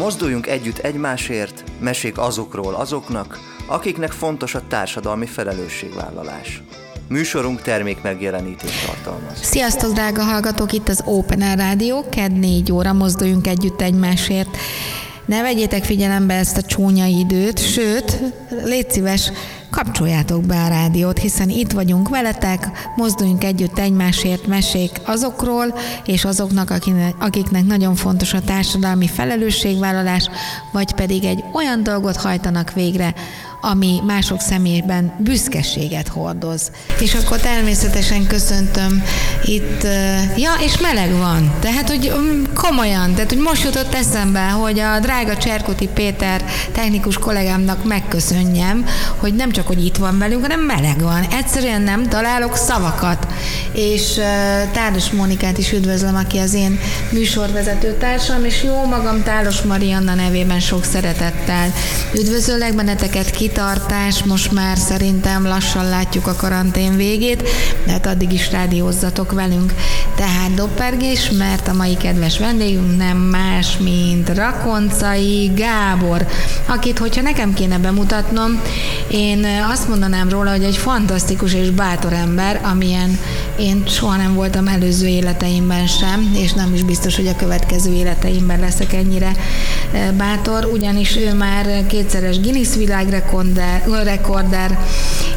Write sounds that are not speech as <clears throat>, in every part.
Mozduljunk együtt egymásért, mesék azokról azoknak, akiknek fontos a társadalmi felelősségvállalás. Műsorunk termék megjelenítést tartalmaz. Sziasztok, drága hallgatók! Itt az Open Air Rádió, KED 4 óra, mozduljunk együtt egymásért. Ne vegyétek figyelembe ezt a csúnya időt, sőt, légy szíves, kapcsoljátok be a rádiót, hiszen itt vagyunk veletek, mozduljunk együtt egymásért, mesék azokról, és azoknak, akiknek nagyon fontos a társadalmi felelősségvállalás, vagy pedig egy olyan dolgot hajtanak végre, ami mások szemében büszkeséget hordoz. És akkor természetesen köszöntöm itt, ja, és meleg van, tehát, hogy mm, komolyan, tehát, hogy most jutott eszembe, hogy a drága Cserkuti Péter technikus kollégámnak megköszönjem, hogy nem csak, hogy itt van velünk, hanem meleg van. Egyszerűen nem találok szavakat. És Táros Mónikát is üdvözlöm, aki az én műsorvezető társam, és jó magam Táros Marianna nevében sok szeretettel üdvözöllek benneteket, ki kitartás, most már szerintem lassan látjuk a karantén végét, de hát addig is rádiózzatok velünk. Tehát doppergés, mert a mai kedves vendégünk nem más, mint Rakoncai Gábor, akit, hogyha nekem kéne bemutatnom, én azt mondanám róla, hogy egy fantasztikus és bátor ember, amilyen én soha nem voltam előző életeimben sem, és nem is biztos, hogy a következő életeimben leszek ennyire eh, bátor, ugyanis ő már kétszeres Guinness világrekord rekorder, rekorder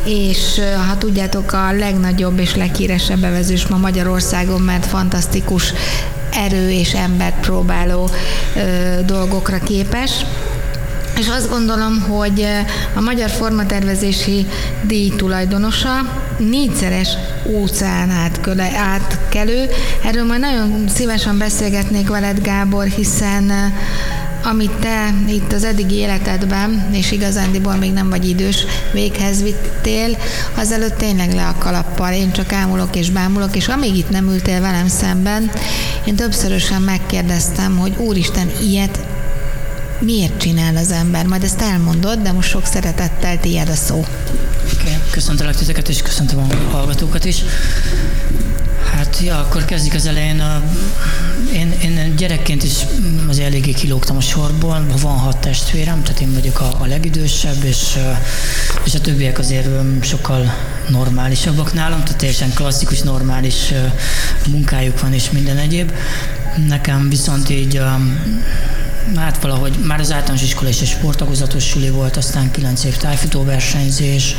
és ha tudjátok, a legnagyobb és leghíresebb bevezős ma Magyarországon, mert fantasztikus erő és embert próbáló ö, dolgokra képes. És azt gondolom, hogy a Magyar Formatervezési Díj tulajdonosa négyszeres óceán átkelő. Erről majd nagyon szívesen beszélgetnék veled, Gábor, hiszen amit te itt az eddigi életedben, és igazándiból még nem vagy idős, véghez vittél, azelőtt tényleg le a kalappal. Én csak ámulok és bámulok, és amíg itt nem ültél velem szemben, én többszörösen megkérdeztem, hogy Úristen, ilyet miért csinál az ember? Majd ezt elmondod, de most sok szeretettel tiéd a szó. Okay. Köszöntelek titeket, és köszöntöm a hallgatókat is. Hát, ja, akkor kezdjük az elején. A, én, én gyerekként is azért eléggé kilógtam a sorból. Van hat testvérem, tehát én vagyok a, a legidősebb, és, és a többiek azért sokkal normálisabbak nálam, tehát teljesen klasszikus, normális munkájuk van és minden egyéb. Nekem viszont így hát valahogy már az általános iskola is egy sportagozatos suli volt, aztán 9 év tájfutó versenyzés,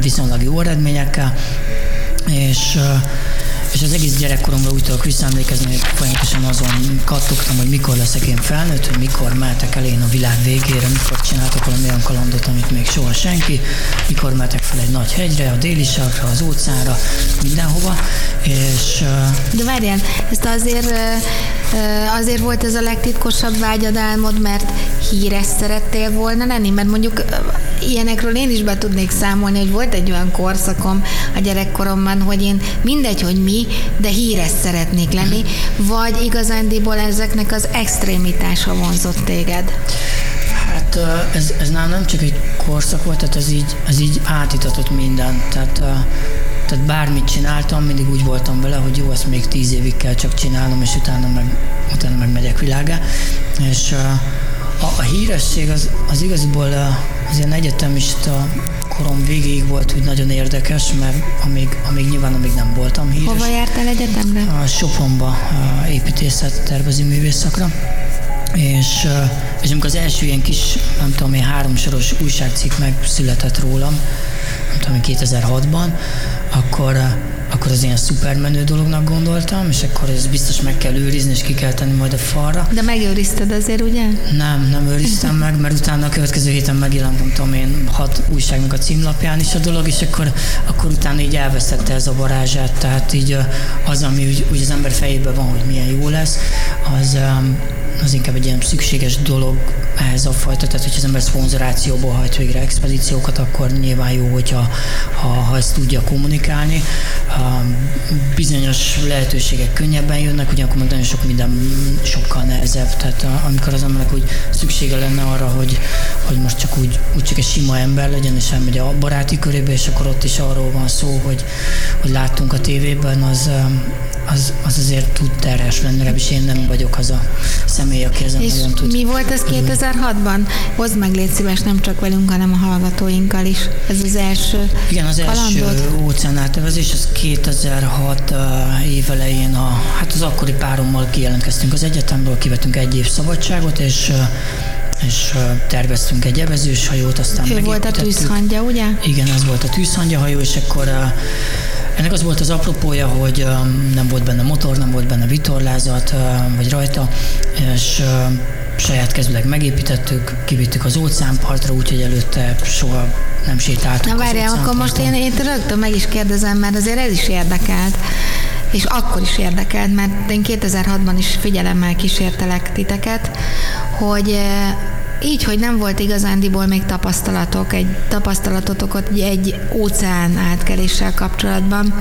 viszonylag jó eredményekkel, és és az egész gyerekkoromra úgy tudok visszaemlékezni, hogy folyamatosan azon kattogtam, hogy mikor leszek én felnőtt, hogy mikor mehetek el én a világ végére, mikor csináltok valami olyan kalandot, amit még soha senki, mikor mehetek fel egy nagy hegyre, a déli sarkra, az óceánra, mindenhova. És, De várjál, ezt azért, azért volt ez a legtitkosabb vágyad álmod, mert híres szerettél volna lenni, mert mondjuk ilyenekről én is be tudnék számolni, hogy volt egy olyan korszakom a gyerekkoromban, hogy én mindegy, hogy mi, de híres szeretnék lenni, vagy igazándiból ezeknek az extrémitása vonzott téged? Hát ez, ez nálam nem csak egy korszak volt, tehát ez így, ez így átitatott minden. Tehát, tehát bármit csináltam, mindig úgy voltam vele, hogy jó, ezt még tíz évig kell csak csinálnom, és utána meg, utána meg megyek világá. És a, a híresség az, az igaziból az ilyen egyetemista korom végéig volt úgy nagyon érdekes, mert amíg, amíg nyilván amíg nem voltam híres. Hova jártál egyetemre? A Sopronba, a építészet tervező művészakra. És, és amikor az első ilyen kis, nem tudom én, háromsoros újságcikk megszületett rólam, nem tudom 2006-ban, akkor akkor az ilyen szupermenő dolognak gondoltam, és akkor ez biztos meg kell őrizni, és ki kell tenni majd a falra. De megőrizted azért, ugye? Nem, nem őriztem meg, mert utána a következő héten megjelent, nem tudom én, hat újságnak a címlapján is a dolog, és akkor, akkor utána így elveszette ez a varázsát, tehát így az, ami úgy, úgy az ember fejében van, hogy milyen jó lesz, az, az inkább egy ilyen szükséges dolog ehhez a fajta, tehát hogyha az ember szponzorációból hajt végre expedíciókat, akkor nyilván jó, hogyha ha, ha ezt tudja kommunikálni. Bizonyos lehetőségek könnyebben jönnek, ugyanakkor meg nagyon sok minden sokkal nehezebb. Tehát amikor az emberek úgy szüksége lenne arra, hogy, hogy most csak úgy, úgy csak egy sima ember legyen, és elmegy a baráti körébe, és akkor ott is arról van szó, hogy, hogy láttunk a tévében, az, az, az azért tud terhes lenni, legalábbis én nem vagyok az a személy, aki ezen És nagyon tud. mi volt ez 2006-ban? Hozd meg, légy szíves, nem csak velünk, hanem a hallgatóinkkal is. Ez az első Igen, az kalandod? első óceán átnevezés, az 2006 uh, év elején, a, hát az akkori párommal kijelentkeztünk az egyetemről, kivettünk egy év szabadságot, és és terveztünk egy evezős hajót, aztán Ő volt a tűzhangya, ugye? Igen, az volt a tűzhangya hajó, és akkor ennek az volt az apropója, hogy nem volt benne motor, nem volt benne vitorlázat, vagy rajta, és saját kezüleg megépítettük, kivittük az óceánpartra, úgyhogy előtte soha nem sétáltunk Na várjál, akkor most én, én rögtön meg is kérdezem, mert azért ez is érdekelt és akkor is érdekelt, mert én 2006-ban is figyelemmel kísértelek titeket, hogy így, hogy nem volt igazándiból még tapasztalatok, egy tapasztalatotok egy óceán átkeléssel kapcsolatban,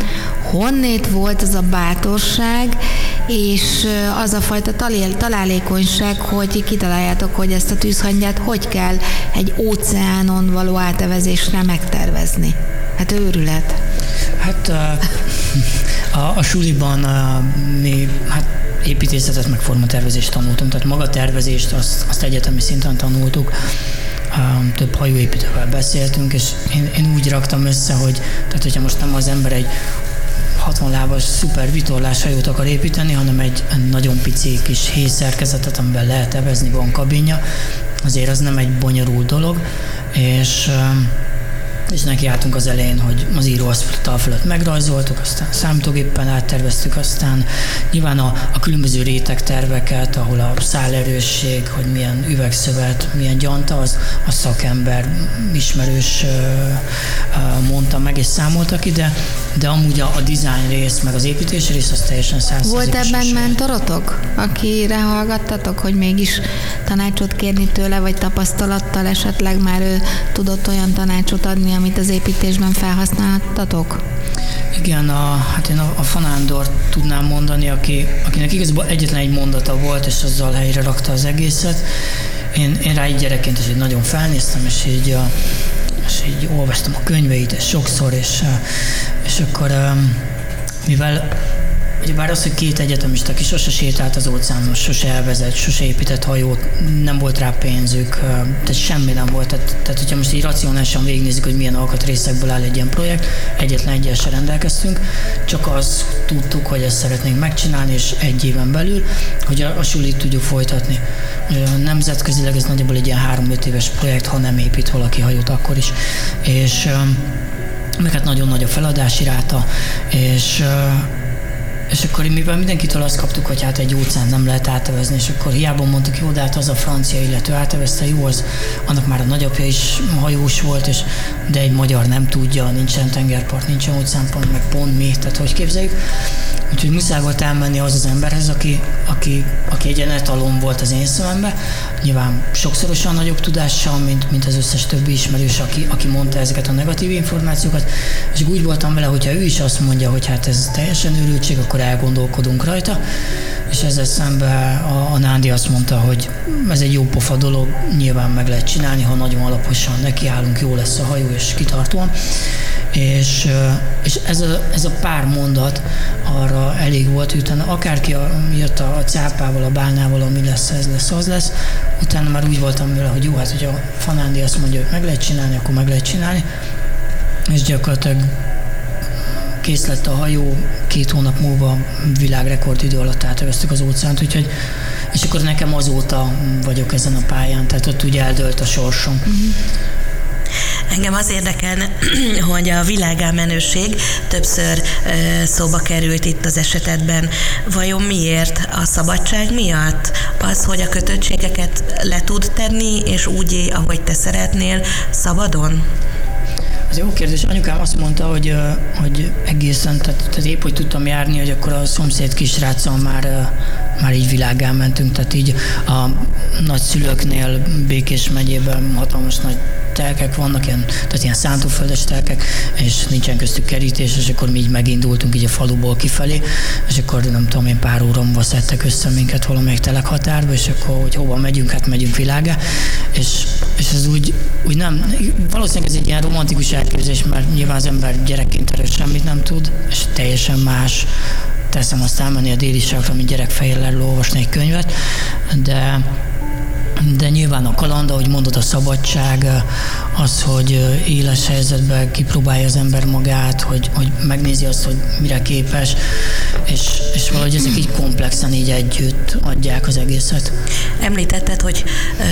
honnét volt az a bátorság, és az a fajta találékonyság, hogy kitaláljátok, hogy ezt a tűzhangyát hogy kell egy óceánon való átevezésre megtervezni. Hát őrület. Hát a, a suliban a, mi hát építészetet meg formatervezést tanultunk, tehát maga tervezést azt, azt egyetemi szinten tanultuk, több hajóépítővel beszéltünk, és én, én úgy raktam össze, hogy tehát hogyha most nem az ember egy 60 lábas szuper vitorlás hajót akar építeni, hanem egy nagyon pici kis héjszerkezetet, amiben lehet evezni, van kabinja, azért az nem egy bonyolult dolog, és és nekiálltunk az elején, hogy az íróasztal fölött megrajzoltuk, aztán számítógéppen átterveztük, aztán nyilván a, a különböző réteg terveket, ahol a szállerősség, hogy milyen üvegszövet, milyen gyanta, az a szakember ismerős mondta meg és számoltak ide, de amúgy a, a design rész, meg az építés rész az teljesen száz Volt ebben mentorotok, akire hallgattatok, hogy mégis tanácsot kérni tőle, vagy tapasztalattal esetleg már ő tudott olyan tanácsot adni, amit az építésben felhasználtatok? Igen, a, hát én a, a Fanándor tudnám mondani, aki, akinek igazából egyetlen egy mondata volt, és azzal helyre rakta az egészet. Én, én rá egy gyerekként is így nagyon felnéztem, és így, a, és így olvastam a könyveit, sokszor, és, és akkor mivel Ugye bár az, hogy két egyetemista, aki sose sétált az óceánon, sose elvezett, sose épített hajót, nem volt rá pénzük, tehát semmi nem volt. Tehát, tehát hogyha most így racionálisan végignézzük, hogy milyen alkatrészekből áll egy ilyen projekt, egyetlen egyel se rendelkeztünk, csak azt tudtuk, hogy ezt szeretnénk megcsinálni, és egy éven belül, hogy a, a sulit tudjuk folytatni. Nemzetközileg ez nagyjából egy ilyen három-öt éves projekt, ha nem épít valaki hajót akkor is. És meg hát nagyon nagy a feladási ráta, és és akkor mivel mindenkitől azt kaptuk, hogy hát egy óceán nem lehet átevezni, és akkor hiába mondtuk, jó, de hát az a francia illető átevezte, jó, az, annak már a nagyapja is hajós volt, és, de egy magyar nem tudja, nincsen tengerpart, nincsen óceánpont, meg pont mi, tehát hogy képzeljük. Úgyhogy muszáj volt elmenni az az emberhez, aki, aki, aki egy etalon volt az én szememben. Nyilván sokszorosan nagyobb tudással, mint, mint az összes többi ismerős, aki, aki mondta ezeket a negatív információkat. És úgy voltam vele, hogyha ő is azt mondja, hogy hát ez teljesen őrültség, akkor elgondolkodunk rajta. És ezzel szemben a, a Nándi azt mondta, hogy ez egy jó pofa dolog, nyilván meg lehet csinálni, ha nagyon alaposan nekiállunk, jó lesz a hajó és kitartóan. És, és ez, a, ez a pár mondat arra elég volt, hogy utána akárki a, jött a, a cápával, a bálnával, ami lesz, ez lesz, az lesz, utána már úgy voltam vele, hogy jó, hát hogy a Fanándi azt mondja, hogy meg lehet csinálni, akkor meg lehet csinálni, és gyakorlatilag kész lett a hajó, két hónap múlva világrekord idő alatt átveztük az óceánt, úgyhogy és akkor nekem azóta vagyok ezen a pályán, tehát ott ugye eldőlt a sorsom. Uh-huh. Engem az érdekelne, <clears throat> hogy a világámenőség többször szóba került itt az esetedben. Vajon miért? A szabadság miatt? Az, hogy a kötöttségeket le tud tenni, és úgy, ahogy te szeretnél, szabadon? Ez jó kérdés. Anyukám azt mondta, hogy, hogy egészen, tehát, tehát épp, hogy tudtam járni, hogy akkor a szomszéd kisráccal már, már így világán mentünk, tehát így a nagyszülőknél Békés megyében hatalmas nagy telkek vannak, ilyen, tehát ilyen szántóföldes telkek, és nincsen köztük kerítés, és akkor mi így megindultunk így a faluból kifelé, és akkor nem tudom én pár óra szedtek össze minket valamelyik telekhatárba, és akkor hogy hova megyünk, hát megyünk világa, és, és ez úgy, úgy nem, valószínűleg ez egy ilyen romantikus elképzelés, mert nyilván az ember gyerekként erről semmit nem tud, és teljesen más teszem azt elmenni a déli sarkra, mint gyerek fejjel olvasni egy könyvet, de de nyilván a kaland, ahogy mondod, a szabadság, az, hogy éles helyzetben kipróbálja az ember magát, hogy, hogy megnézi azt, hogy mire képes, és, és valahogy ezek így komplexen így együtt adják az egészet. Említetted, hogy ö,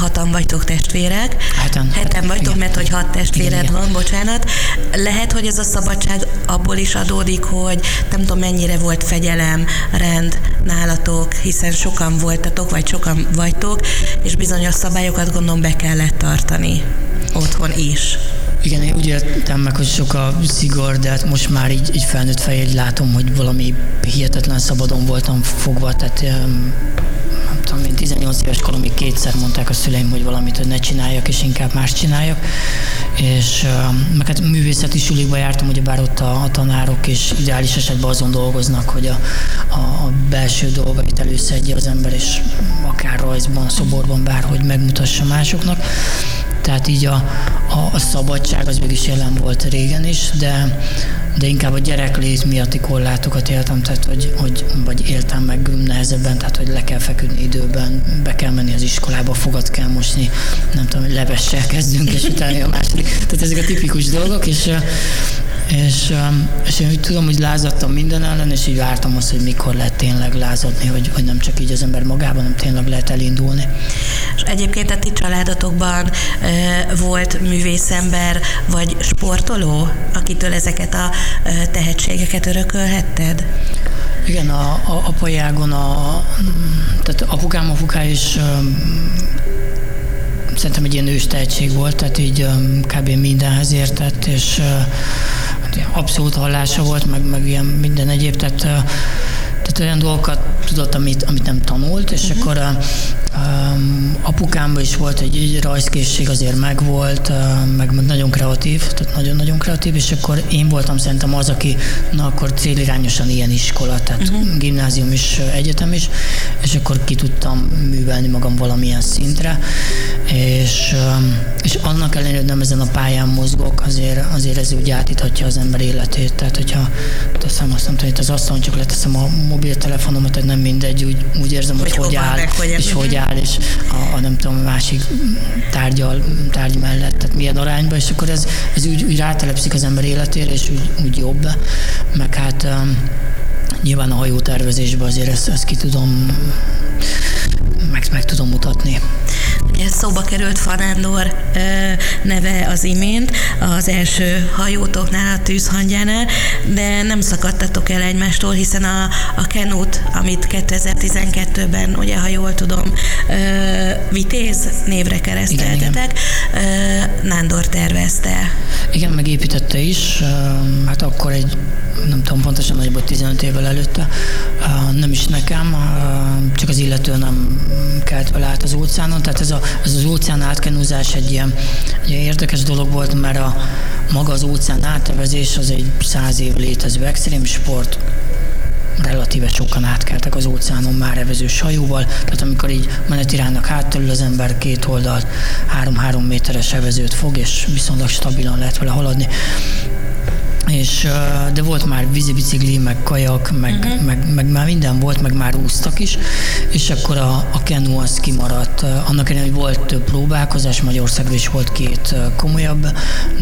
hatan vagytok testvérek. Heten. Heten vagytok, igen. mert hogy hat testvéred igen, van, bocsánat. Lehet, hogy ez a szabadság abból is adódik, hogy nem tudom mennyire volt fegyelem, rend nálatok, hiszen sokan voltatok, vagy sokan vagytok, és bizonyos szabályokat gondolom be kellett tartani otthon is. Igen, én úgy értem meg, hogy sok a szigor, de hát most már így, így felnőtt fejjel látom, hogy valami hihetetlen szabadon voltam fogva, tehát tudom, én 18 éves koromig kétszer mondták a szüleim, hogy valamit, hogy ne csináljak, és inkább más csináljak. És meg hát művészeti sulikba jártam, ugye bár ott a, a tanárok és ideális esetben azon dolgoznak, hogy a, a, a belső dolgait előszedje az ember, és akár rajzban, szoborban, bárhogy megmutassa másoknak. Tehát így a, a, a szabadság az mégis jelen volt régen is, de, de inkább a gyereklét miatti korlátokat éltem, tehát hogy, hogy vagy éltem meg nehezebben, tehát hogy le kell feküdni időben, be kell menni az iskolába, fogat kell mosni, nem tudom, hogy levessel kezdünk, és utána a második. Tehát ezek a tipikus dolgok, és és, és én úgy tudom, hogy lázadtam minden ellen, és így vártam azt, hogy mikor lehet tényleg lázadni, hogy, hogy nem csak így az ember magában, hanem tényleg lehet elindulni. És egyébként a ti családotokban e, volt művészember vagy sportoló, akitől ezeket a e, tehetségeket örökölhetted? Igen, a, a apajágon, a, tehát apukám, apuká is szerintem egy ilyen ős tehetség volt, tehát így kb. mindenhez értett, és abszolút hallása volt, meg, meg ilyen minden egyéb, tehát, tehát olyan dolgokat tudott, amit, amit nem tanult, és uh-huh. akkor Um, apukámban is volt egy, egy rajzkészség, azért megvolt, uh, meg, nagyon kreatív, tehát nagyon-nagyon kreatív, és akkor én voltam szerintem az, aki na akkor célirányosan ilyen iskola, tehát uh-huh. gimnázium is, egyetem is, és akkor ki tudtam művelni magam valamilyen szintre, és, um, és annak ellenére, hogy nem ezen a pályán mozgok, azért, azért ez úgy átíthatja az ember életét, tehát hogyha teszem azt nem tudom, itt az asztalon csak leteszem a mobiltelefonomat, tehát nem mindegy, úgy, úgy érzem, hogy hogy, hogy áll, meg, hogy és hogy áll, és a, a nem tudom, a másik tárgyal, tárgy mellett, tehát milyen arányban, és akkor ez, ez úgy, úgy rátelepszik az ember életére, és úgy, úgy jobb, meg hát um, nyilván a hajótervezésben azért ezt, ezt ki tudom, meg, meg tudom mutatni. Ugye szóba került Fanándor neve az imént, az első hajótoknál, a tűzhangyánál, de nem szakadtatok el egymástól, hiszen a, a Kenut, amit 2012-ben, ugye, ha jól tudom, Vitéz névre kereszteltetek, Nándor tervezte. Igen, megépítette is, hát akkor egy nem tudom pontosan, nagyobb 15 évvel előtte, nem is nekem, csak az illető nem kelt vele át az óceánon, tehát ez, a, ez az óceán átkenúzás egy ilyen, ilyen érdekes dolog volt, mert a maga az óceán áttevezés az egy száz év létező extrém sport, relatíve sokan átkeltek az óceánon már evezős hajóval, tehát amikor így menetiránynak hátterül az ember két oldalt három-három méteres evezőt fog, és viszonylag stabilan lehet vele haladni és, de volt már vízibicikli, meg kajak, meg, uh-huh. meg, meg, már minden volt, meg már úsztak is, és akkor a, a kenu az kimaradt. Annak ellenére, hogy volt több próbálkozás, Magyarországban is volt két komolyabb,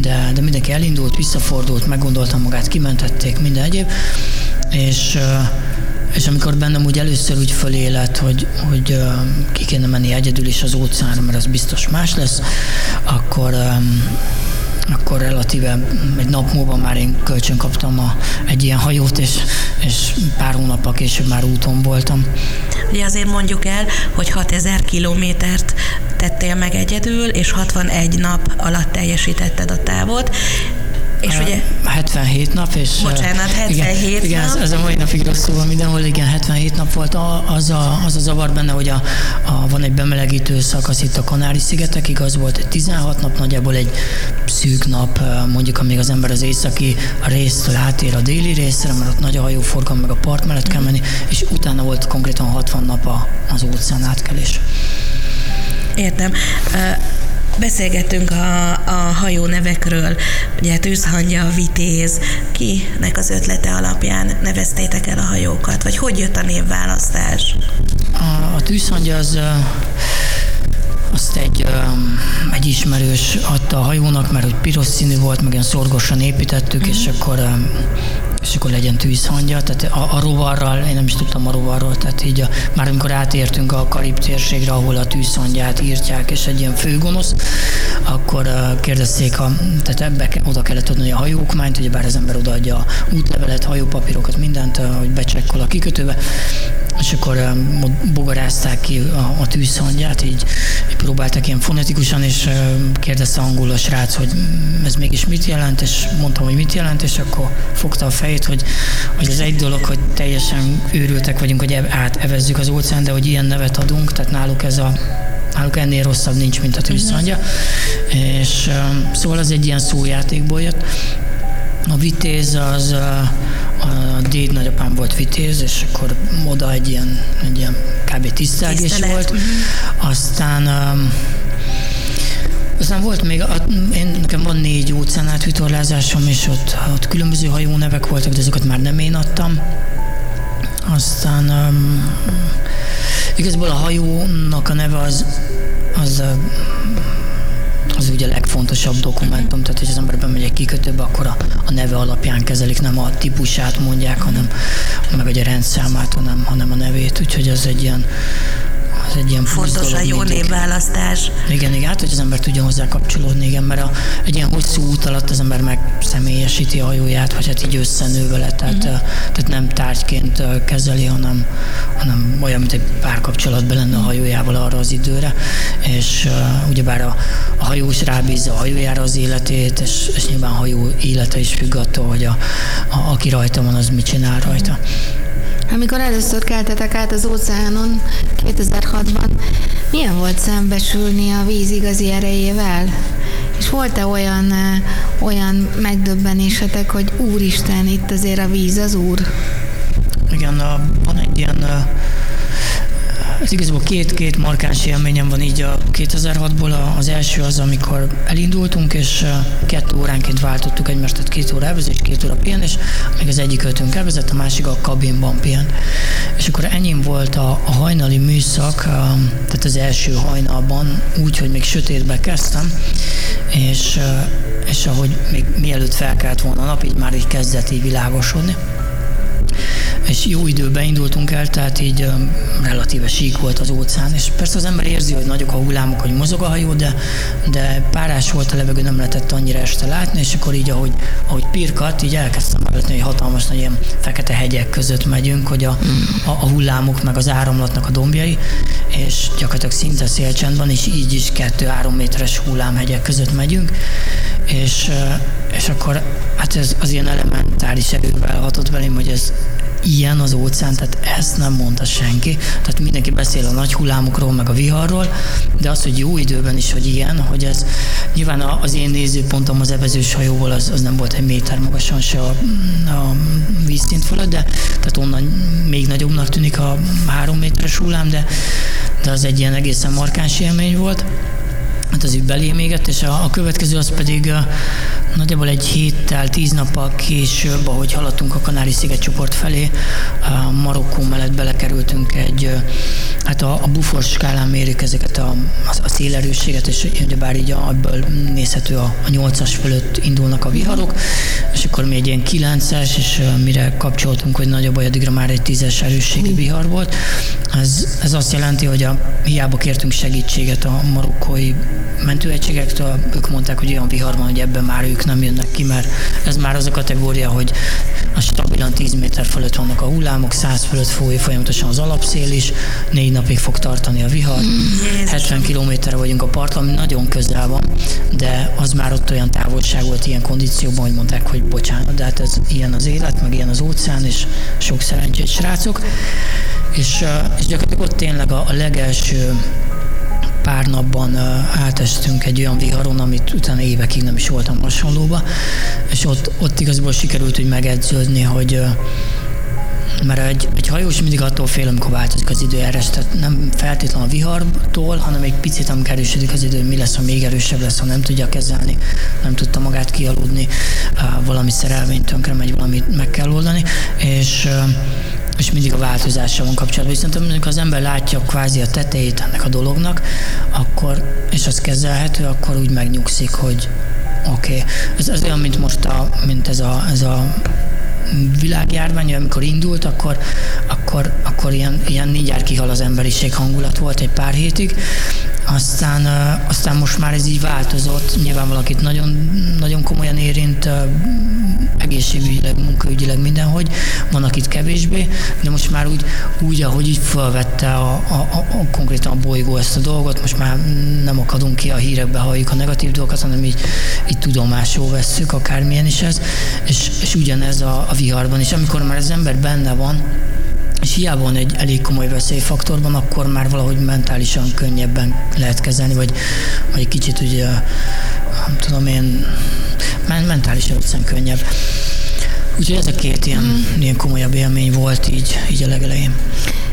de, de mindenki elindult, visszafordult, meggondolta magát, kimentették, minden egyéb, és és amikor bennem úgy először úgy fölélet, hogy, hogy ki kéne menni egyedül is az óceánra, mert az biztos más lesz, akkor akkor relatíve egy nap múlva már én kölcsön kaptam a, egy ilyen hajót, és, és pár hónappal később már úton voltam. Ugye azért mondjuk el, hogy 6000 kilométert tettél meg egyedül, és 61 nap alatt teljesítetted a távot, És uh, ugye... 77 nap, és... Bocsánat, 77 igen, nap. Igen, ez, ez a mai napig rosszul van mindenhol, igen, 77 nap volt az a, az a zavar benne, hogy a, a, van egy bemelegítő szakasz itt a Kanári-szigetekig, az volt egy 16 nap, nagyjából egy szűk nap, mondjuk amíg az ember az északi résztől átér a déli részre, mert ott nagy a hajóforgalom, meg a part mellett kell menni, és utána volt konkrétan 60 nap az óceán átkelés. Értem. Beszélgettünk a, a hajó nevekről, ugye tűzhangya, vitéz, kinek az ötlete alapján neveztétek el a hajókat, vagy hogy jött a névválasztás? A, a tűzhangya az azt egy, egy ismerős adta a hajónak, mert hogy piros színű volt, meg ilyen szorgosan építettük, mm-hmm. és akkor és akkor legyen tűzhangja, tehát a, a rovarral, én nem is tudtam a rovarról, tehát így a, már amikor átértünk a Karib térségre, ahol a tűzhangyát írtják, és egy ilyen főgonosz, akkor uh, kérdezték, a, tehát ebbe oda kellett adni a hajókmányt, ugye bár az ember odaadja a útlevelet, hajópapírokat, mindent, uh, hogy becsekkol a kikötőbe, és akkor uh, bogarázták ki a, a tűzhangyát, így, így próbáltak ilyen fonetikusan, és uh, kérdezte angol a srác, hogy ez mégis mit jelent, és mondtam, hogy mit jelent, és akkor fogta a fej fejét, hogy, hogy az egy dolog, hogy teljesen őrültek vagyunk, hogy átevezzük az óceán, de hogy ilyen nevet adunk, tehát náluk ez a náluk ennél rosszabb nincs, mint a tűzszandja. Uh-huh. És um, szóval az egy ilyen szójátékból jött. A vitéz az a déd nagyapám volt vitéz, és akkor oda egy ilyen, egy ilyen kb. tisztelgés volt. Uh-huh. Aztán um, aztán volt még, a, én, nekem van négy óceánát vitorlázásom, és ott, ott különböző hajó nevek voltak, de azokat már nem én adtam. Aztán um, igazából a hajónak a neve az, az az ugye a legfontosabb dokumentum, tehát hogy az ember bemegy egy kikötőbe, akkor a, a neve alapján kezelik, nem a típusát mondják, hanem meg a rendszámát, hanem, hanem a nevét, úgyhogy ez egy ilyen ez egy ilyen Fontos a jó névválasztás. Igen, igen, hát hogy az ember tudjon hozzá kapcsolódni, igen, mert a, egy ilyen hosszú út alatt az ember meg személyesíti a hajóját, vagy hát így összenő vele, tehát, uh-huh. tehát nem tárgyként kezeli, hanem, hanem olyan, mint egy párkapcsolatban lenne a hajójával arra az időre, és uh, ugyebár a, a hajós rábízza a hajójára az életét, és, és nyilván a hajó élete is függ attól, hogy a, a, aki rajta van, az mit csinál rajta. Uh-huh. Amikor először keltetek át az óceánon 2006-ban, milyen volt szembesülni a víz igazi erejével? És volt-e olyan, olyan megdöbbenésetek, hogy Úristen, itt azért a víz az Úr? Igen, van egy ilyen ez igazából két-két markáns élményem van így a 2006-ból. Az első az, amikor elindultunk, és kettő óránként váltottuk egymást, tehát két óra elvezés, két óra pihenés, még az egyik ötünk elvezett, a másik a kabinban pihent. És akkor ennyi volt a, a hajnali műszak, tehát az első hajnalban, úgy, hogy még sötétbe kezdtem, és, és ahogy még mielőtt felkelt volna a nap, így már így kezdett így világosodni és jó időben indultunk el, tehát így relatíve sík volt az óceán, és persze az ember érzi, hogy nagyok a hullámok, hogy mozog a hajó, de, de párás volt a levegő, nem lehetett annyira este látni, és akkor így, ahogy, ahogy pirkat, így elkezdtem látni, hogy hatalmas nagy ilyen fekete hegyek között megyünk, hogy a, a, a hullámok meg az áramlatnak a dombjai, és gyakorlatilag szinte szélcsend van, és így is kettő-három méteres hullámhegyek között megyünk, és, és akkor hát ez az ilyen elementáris erővel hatott velem, hogy ez ilyen az óceán, tehát ezt nem mondta senki. Tehát mindenki beszél a nagy hullámokról, meg a viharról, de az, hogy jó időben is, hogy ilyen, hogy ez nyilván az én nézőpontom az evezős hajóval az, az nem volt egy méter magasan se a, a vízszint fölött, de tehát onnan még nagyobbnak tűnik a három méteres hullám, de, de az egy ilyen egészen markáns élmény volt hát az így belém égett, és a, a következő az pedig nagyjából egy héttel, tíz nappal később, ahogy haladtunk a Kanári-sziget csoport felé, uh, Marokkó mellett belekerültünk egy, hát a, a bufor skálán mérik ezeket a, a, a szélerősséget, és ugyebár így abból nézhető a, a 8-as fölött indulnak a viharok, és akkor mi egy ilyen 9-es, és mire kapcsoltunk, hogy nagyobb addigra már egy 10-es erősségű vihar volt. Ez, ez azt jelenti, hogy a, hiába kértünk segítséget a marokkói mentőegységektől, ők mondták, hogy olyan vihar van, hogy ebben már ők nem jönnek ki, mert ez már az a kategória, hogy a stabilan 10 méter fölött vannak a hullámok, 100 fölött fúj folyamatosan az alapszél is, négy napig fog tartani a vihar, Jézus. 70 kilométerre vagyunk a parton, ami nagyon közel van, de az már ott olyan távolság volt ilyen kondícióban, hogy mondták, hogy bocsánat, de hát ez ilyen az élet, meg ilyen az óceán, és sok szerencsét srácok. És, és gyakorlatilag ott tényleg a, a legelső pár napban átestünk egy olyan viharon, amit utána évekig nem is voltam hasonlóba, és ott, ott igazából sikerült úgy megedződni, hogy mert egy, egy hajós mindig attól fél, amikor változik az időjárás, tehát nem feltétlenül a vihartól, hanem egy picit, amikor erősödik az idő, mi lesz, ha még erősebb lesz, ha nem tudja kezelni, nem tudta magát kialudni, valami szerelvény tönkre megy, valamit meg kell oldani, és és mindig a változással van kapcsolatban. Viszont amikor az ember látja kvázi a tetejét ennek a dolognak, akkor, és az kezelhető, akkor úgy megnyugszik, hogy oké. Okay. Ez, ez olyan, mint most a, mint ez a, ez a világjárvány, amikor indult, akkor, akkor, akkor ilyen, ilyen mindjárt kihal az emberiség hangulat volt egy pár hétig, aztán, aztán most már ez így változott, nyilván valakit nagyon, nagyon komolyan érint egészségügyileg, munkaügyileg mindenhogy, van akit kevésbé, de most már úgy, úgy ahogy így felvette a, a, a, konkrétan a bolygó ezt a dolgot, most már nem akadunk ki a hírekbe, halljuk a negatív dolgokat, hanem így, így tudomásul vesszük, akármilyen is ez, és, és ugyanez a, a viharban is, amikor már az ember benne van, és hiába van egy elég komoly veszélyfaktorban, akkor már valahogy mentálisan könnyebben lehet kezelni, vagy, vagy egy kicsit ugye, nem tudom én, men- mentálisan egyszerűen könnyebb. Úgyhogy ez a két ilyen, mm. ilyen komolyabb élmény volt így, így a legelején.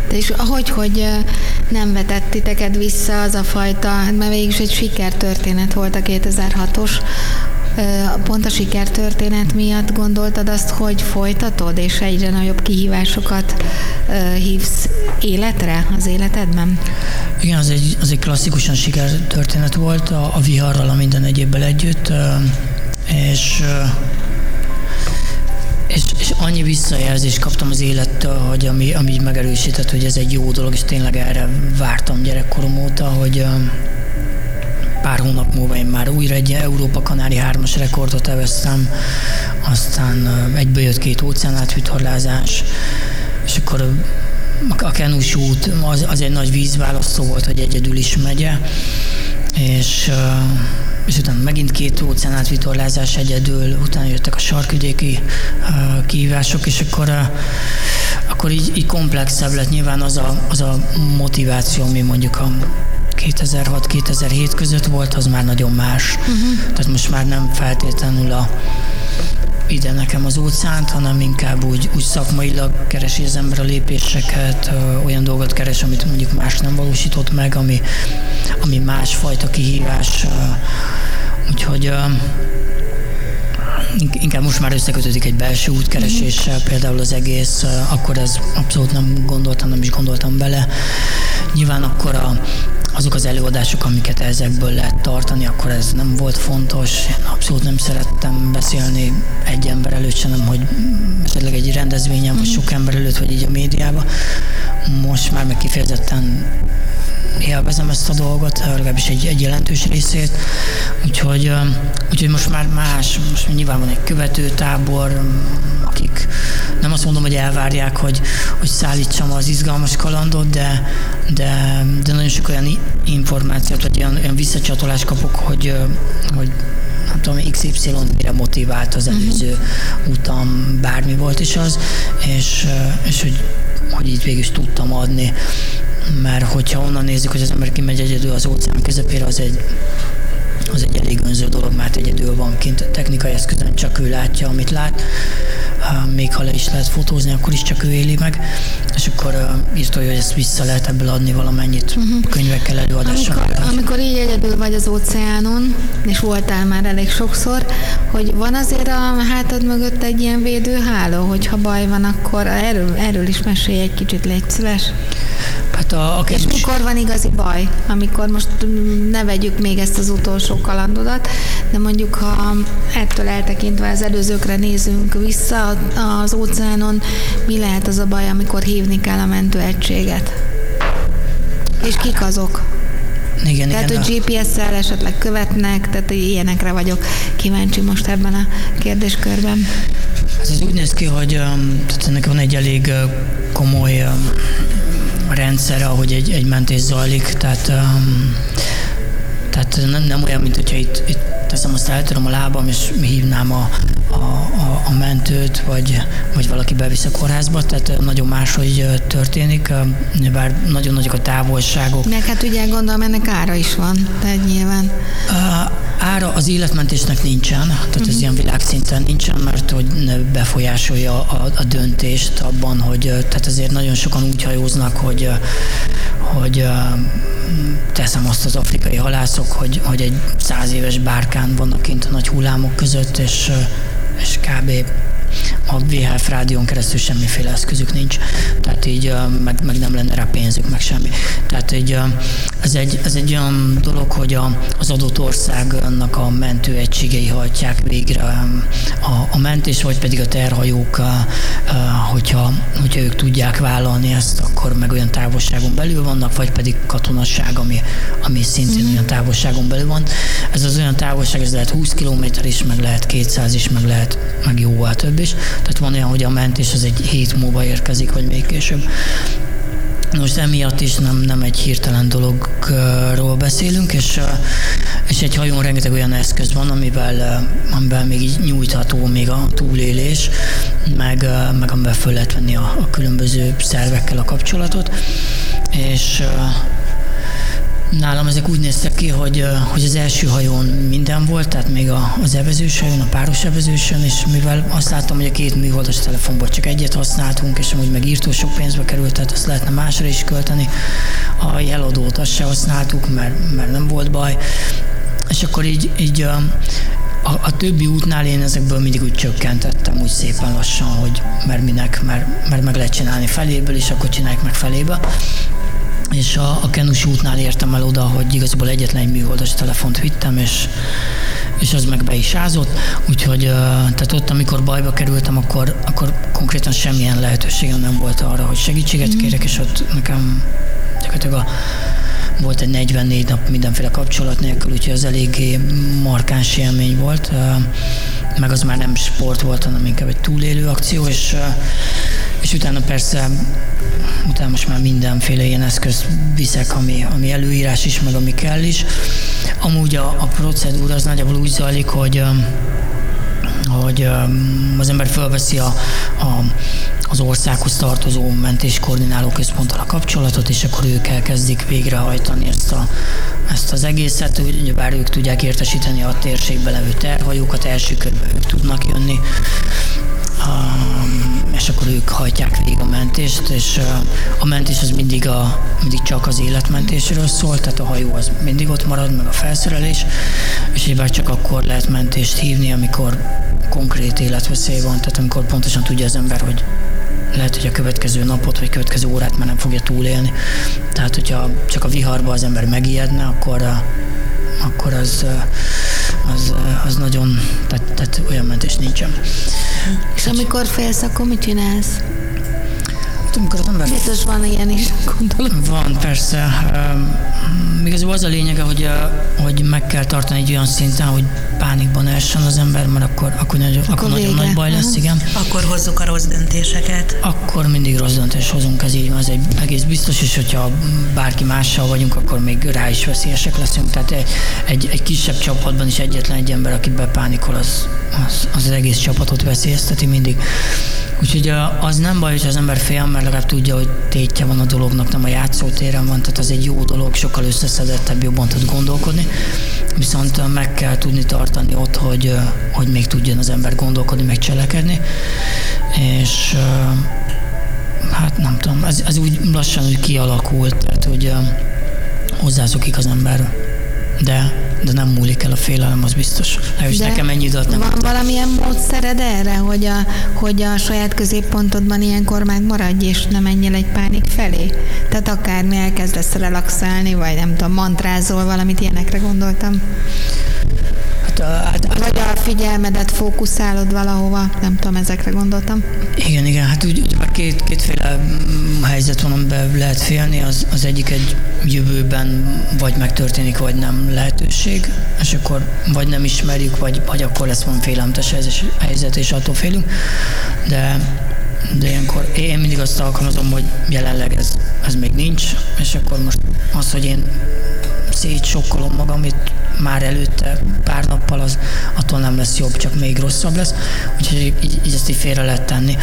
De és ahogy, hogy nem vetett titeket vissza az a fajta, mert végülis egy sikertörténet volt a 2006-os, ö, pont a sikertörténet miatt gondoltad azt, hogy folytatod, és egyre nagyobb kihívásokat hívsz életre az életedben? Igen, az egy, az egy klasszikusan sikertörténet volt a, a viharral, a minden egyébbel együtt, és és, és annyi visszajelzést kaptam az élettől, hogy ami, ami megerősített, hogy ez egy jó dolog, és tényleg erre vártam gyerekkorom óta, hogy pár hónap múlva én már újra egy Európa Kanári hármas rekordot eveztem, aztán egyből jött két óceánátvitorlázás, és akkor a kenus út az, az egy nagy vízválasztó volt, hogy egyedül is megye, és, és utána megint két óceánátvitorlázás egyedül, utána jöttek a sarkvidéki kihívások, és akkor akkor így, így komplexebb lett nyilván az a, az a motiváció, ami mondjuk a 2006-2007 között volt, az már nagyon más. Uh-huh. Tehát most már nem feltétlenül a ide nekem az óceánt, hanem inkább úgy, úgy szakmailag keresi az ember a lépéseket, ö, olyan dolgot keres, amit mondjuk más nem valósított meg, ami, ami másfajta kihívás. Ö, úgyhogy ö, ink- inkább most már összekötődik egy belső útkereséssel, például az egész, akkor ez abszolút nem gondoltam, nem is gondoltam bele. Nyilván akkor a, azok az előadások, amiket ezekből lehet tartani, akkor ez nem volt fontos. Én abszolút nem szerettem beszélni egy ember előtt, sem, hogy esetleg egy rendezvényen, vagy sok ember előtt, vagy így a médiában. Most már meg kifejezetten élvezem ezt a dolgot, legalábbis egy, egy jelentős részét. Úgyhogy, úgyhogy most már más, most nyilván van egy követőtábor, akik nem azt mondom, hogy elvárják, hogy, hogy szállítsam az izgalmas kalandot, de, de, de nagyon sok olyan információt, vagy olyan, olyan visszacsatolást kapok, hogy, hogy nem tudom, XY mire motivált az előző uh-huh. utam, bármi volt is az, és, és hogy, hogy így végül is tudtam adni mert hogyha onnan nézzük, hogy az ember kimegy egyedül az óceán közepére, az egy, az egy elég önző dolog, mert egyedül van kint technikai eszközön, csak ő látja, amit lát. Még ha le is lehet fotózni, akkor is csak ő éli meg. És akkor írta, hogy ezt vissza lehet ebből adni valamennyit uh-huh. könyvekkel, előadással. Amikor, amikor így egyedül vagy az óceánon, és voltál már elég sokszor, hogy van azért a hátad mögött egy ilyen védőháló, hogyha baj van, akkor erről, erről is mesélj egy kicsit, légy szíves. Hát a, a És kedves, mikor van igazi baj? Amikor most mm, ne vegyük még ezt az utolsó kalandodat, de mondjuk, ha ettől eltekintve az előzőkre nézünk vissza az óceánon, mi lehet az a baj, amikor hívni kell a mentőegységet? És kik azok? igen, Tehát, igen, hogy GPS-szel esetleg követnek, tehát ilyenekre vagyok kíváncsi most ebben a kérdéskörben. Hát ez úgy néz ki, hogy tehát ennek van egy elég komoly rendszere, ahogy egy, egy mentés zajlik, tehát, tehát nem, nem olyan, mint hogyha itt, itt teszem azt eltöröm a lábam, és hívnám a, a, a, a mentőt, vagy, vagy valaki bevisz a kórházba, tehát nagyon máshogy történik, bár nagyon nagyok a távolságok. Meg hát ugye gondolom ennek ára is van, tehát nyilván. Ára az életmentésnek nincsen, tehát uh-huh. ez mhm. ilyen világszinten nincsen, mert hogy befolyásolja a, a döntést abban, hogy tehát azért nagyon sokan úgy hajóznak, hogy, hogy teszem azt az afrikai halászok, hogy, hogy egy száz éves bárkán vannak kint a nagy hullámok között, és, és kb a VHF rádión keresztül semmiféle eszközük nincs, tehát így meg, meg nem lenne rá pénzük, meg semmi. Tehát így ez egy, ez egy olyan dolog, hogy a, az adott országnak a mentőegységei hajtják végre a, a mentés, vagy pedig a terhajók, hogyha, hogyha ők tudják vállalni ezt, akkor meg olyan távolságon belül vannak, vagy pedig katonasság, ami, ami szintén mm. olyan távolságon belül van. Ez az olyan távolság, ez lehet 20 km is, meg lehet 200 is, meg lehet meg jóval több is. Tehát van olyan, hogy a mentés az egy hét múlva érkezik, vagy még később. Most emiatt is nem, nem egy hirtelen dologról beszélünk, és, és egy hajón rengeteg olyan eszköz van, amivel, amivel még így nyújtható még a túlélés, meg, meg amivel föl lehet venni a, a különböző szervekkel a kapcsolatot. És Nálam ezek úgy néztek ki, hogy, hogy az első hajón minden volt, tehát még az evezős hajón, a páros evezősön, és mivel azt láttam, hogy a két műholdas telefonból csak egyet használtunk, és amúgy meg írtó sok pénzbe került, tehát azt lehetne másra is költeni. A jeladót azt se használtuk, mert, mert nem volt baj. És akkor így, így a, a, többi útnál én ezekből mindig úgy csökkentettem, úgy szépen lassan, hogy mert minek, mert, mert meg lehet csinálni feléből, és akkor csináljuk meg felébe és a, a Kenus útnál értem el oda, hogy igazából egyetlen egy műholdas telefont vittem, és, és az meg be is ázott, úgyhogy tehát ott, amikor bajba kerültem, akkor, akkor konkrétan semmilyen lehetőségem nem volt arra, hogy segítséget mm. kérek, és ott nekem gyakorlatilag a, volt egy 44 nap mindenféle kapcsolat nélkül, úgyhogy az eléggé markáns élmény volt, meg az már nem sport volt, hanem inkább egy túlélő akció, és, és utána persze utána most már mindenféle ilyen eszköz viszek, ami, ami előírás is, meg ami kell is. Amúgy a, a procedúra az nagyjából úgy zajlik, hogy hogy az ember felveszi a, a, az országhoz tartozó mentéskoordináló központtal a kapcsolatot, és akkor ők elkezdik végrehajtani ezt, a, ezt az egészet, bár ők tudják értesíteni a térségbe levő terhajókat, első körben ők tudnak jönni, és akkor ők hajtják végig a mentést, és a mentés az mindig, a, mindig csak az életmentésről szól, tehát a hajó az mindig ott marad, meg a felszerelés, és így csak akkor lehet mentést hívni, amikor konkrét életveszély van, tehát amikor pontosan tudja az ember, hogy lehet, hogy a következő napot vagy következő órát már nem fogja túlélni. Tehát, hogyha csak a viharba az ember megijedne, akkor, akkor az, az, az nagyon, tehát, tehát olyan mentés nincsen. És amikor félsz, akkor mit csinálsz? Amikor az ember... Biztos van ilyen is, gondolom. Van, persze. Um, igazából az a lényege, hogy, hogy meg kell tartani egy olyan szinten, hogy pánikban essen az ember, mert akkor, akkor, nagy, akkor, akkor nagyon nagy baj lesz, igen. Akkor hozzuk a rossz döntéseket. Akkor mindig rossz döntés hozunk, ez így van, ez egy egész biztos, és hogyha bárki mással vagyunk, akkor még rá is veszélyesek leszünk. Tehát egy, egy, egy kisebb csapatban is egyetlen egy ember, aki bepánikol, az, az, az, az egész csapatot veszélyezteti mindig. Úgyhogy az nem baj, hogy az ember fél, mert legalább tudja, hogy tétje van a dolognak, nem a játszótéren van, tehát az egy jó dolog, sokkal összeszedettebb, jobban tud gondolkodni. Viszont meg kell tudni tartani ott, hogy, hogy még tudjon az ember gondolkodni, meg cselekedni. És hát nem tudom, ez, ez úgy lassan úgy kialakult, tehát hogy hozzászokik az ember. De de nem múlik el a félelem, az biztos. És nekem ennyi időt nem Van adta. valamilyen módszered erre, hogy a, hogy a saját középpontodban ilyenkor maradj, és nem menjél egy pánik felé? Tehát akár elkezdesz relaxálni, vagy nem tudom, mantrázol, valamit ilyenekre gondoltam. Hát Vagy a figyelmedet fókuszálod valahova, nem tudom, ezekre gondoltam. Igen, igen, hát úgy, úgy két, kétféle mm, helyzet van, amiben lehet félni, az, az egyik egy jövőben vagy megtörténik, vagy nem lehetőség, és akkor vagy nem ismerjük, vagy, vagy akkor lesz van félelmetes helyzet, és attól félünk, de de ilyenkor én mindig azt alkalmazom, hogy jelenleg ez, ez még nincs, és akkor most az, hogy én szétsokkolom magam itt már előtte pár nappal, az attól nem lesz jobb, csak még rosszabb lesz, úgyhogy így, így ezt így félre lehet tenni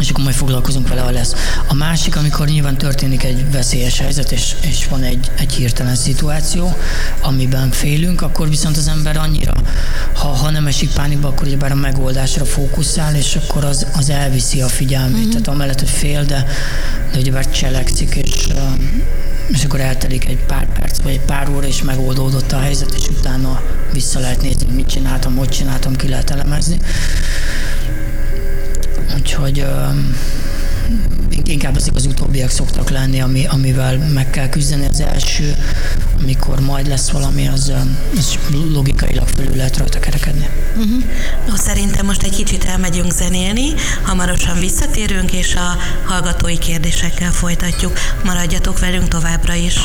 és akkor majd foglalkozunk vele, ha lesz. A másik, amikor nyilván történik egy veszélyes helyzet, és, és van egy, egy hirtelen szituáció, amiben félünk, akkor viszont az ember annyira, ha, ha nem esik pánikba, akkor ugyebár a megoldásra fókuszál, és akkor az, az elviszi a figyelmét. Mm-hmm. Tehát amellett, hogy fél, de, de ugyebár cselekszik, és, és akkor eltelik egy pár perc, vagy egy pár óra, és megoldódott a helyzet, és utána vissza lehet nézni, mit csináltam, hogy csináltam, ki lehet elemezni. Úgyhogy inkább ezek az utóbbiak szoktak lenni, ami, amivel meg kell küzdeni. Az első, amikor majd lesz valami, az, az logikailag fölül lehet rajta kerekedni. Uh-huh. No, szerintem most egy kicsit elmegyünk zenélni, hamarosan visszatérünk, és a hallgatói kérdésekkel folytatjuk. Maradjatok velünk továbbra is.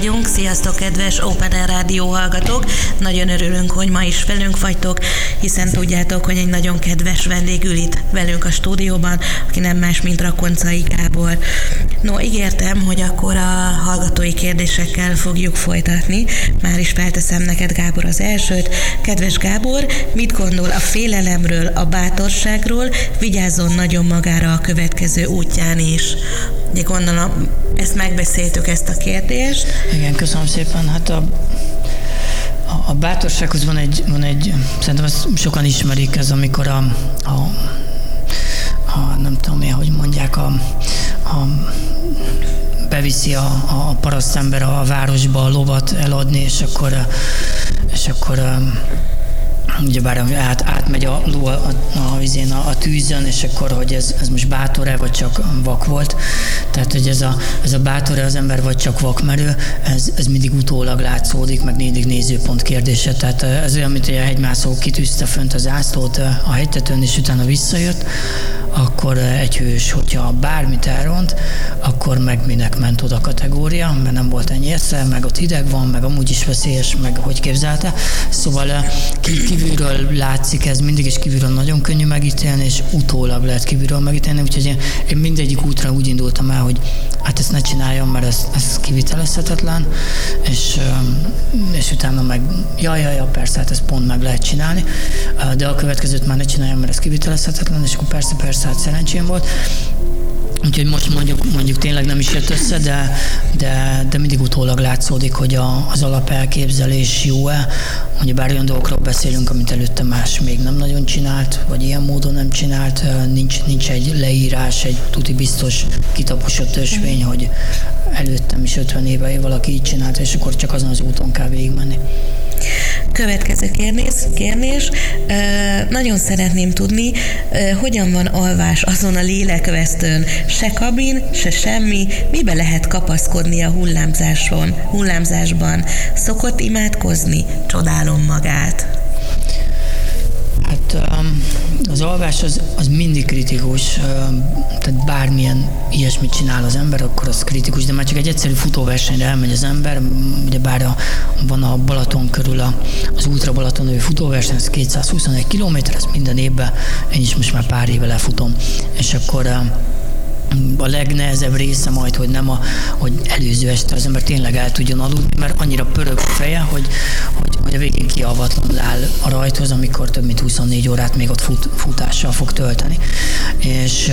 Vagyunk. Sziasztok, kedves Open Air Rádió hallgatók! Nagyon örülünk, hogy ma is velünk vagytok, hiszen tudjátok, hogy egy nagyon kedves vendég ül itt velünk a stúdióban, aki nem más, mint Rakoncai Gábor. No, ígértem, hogy akkor a hallgatói kérdésekkel fogjuk folytatni. Már is felteszem neked, Gábor, az elsőt. Kedves Gábor, mit gondol a félelemről, a bátorságról? Vigyázzon nagyon magára a következő útján is. Ugye gondolom, ezt megbeszéltük, ezt a kérdést. Igen, köszönöm szépen. Hát a, a, a bátorsághoz van egy, van egy, szerintem ezt sokan ismerik, ez amikor a, a, a nem tudom én, hogy mondják, a, a beviszi a, a parasztember a városba a lovat eladni, és akkor, és akkor ugyebár át, átmegy a ló a, a, a, a, a tűzön, és akkor, hogy ez, ez most bátor-e, vagy csak vak volt. Tehát, hogy ez a, ez a bátor-e az ember, vagy csak vakmerő, ez, ez mindig utólag látszódik, meg mindig nézőpont kérdése. Tehát ez olyan, mint hogy a hegymászó kitűzte fönt az ászlót a hegytetőn, és utána visszajött, akkor egy hős, hogyha bármit elront, akkor meg minek ment oda kategória, mert nem volt ennyi esze, meg ott hideg van, meg amúgy is veszélyes, meg hogy képzelte. Szóval kívülről látszik ez, mindig is kívülről nagyon könnyű megítélni, és utólag lehet kívülről megítélni, úgyhogy én, én mindegyik útra úgy indultam el, hogy hát ezt ne csináljam, mert ez, ez kivitelezhetetlen, és, és utána meg, ja, ja, ja, persze, hát ezt pont meg lehet csinálni, de a következőt már ne csináljam, mert ez kivitelezhetetlen, és akkor persze, persze, hát szerencsém volt, Úgyhogy most mondjuk, mondjuk tényleg nem is jött össze, de, de, de mindig utólag látszódik, hogy a, az alapelképzelés jó-e. Ugye bár olyan dolgokról beszélünk, amit előtte más még nem nagyon csinált, vagy ilyen módon nem csinált, nincs, nincs egy leírás, egy tuti biztos kitaposott ösvény, hogy előttem is 50 éve valaki így csinált, és akkor csak azon az úton kell végigmenni. Következő kérdés, kérdés. Nagyon szeretném tudni, hogyan van alvás azon a lélekvesztőn. Se kabin, se semmi. Mibe lehet kapaszkodni a hullámzáson, hullámzásban? Szokott imádkozni? Csodálom magát. Hát az alvás az, az mindig kritikus, tehát bármilyen ilyesmit csinál az ember, akkor az kritikus, de már csak egy egyszerű futóversenyre elmegy az ember, ugye bár a, van a Balaton körül a, az Ultra Balaton nevű futóverseny, ez 221 km, ez minden évben, én is most már pár éve lefutom, és akkor a legnehezebb része majd, hogy nem a, hogy előző este az ember tényleg el tudjon aludni, mert annyira pörög a feje, hogy, hogy, hogy a végén kiavatlanul áll a rajthoz, amikor több mint 24 órát még ott fut, futással fog tölteni. És,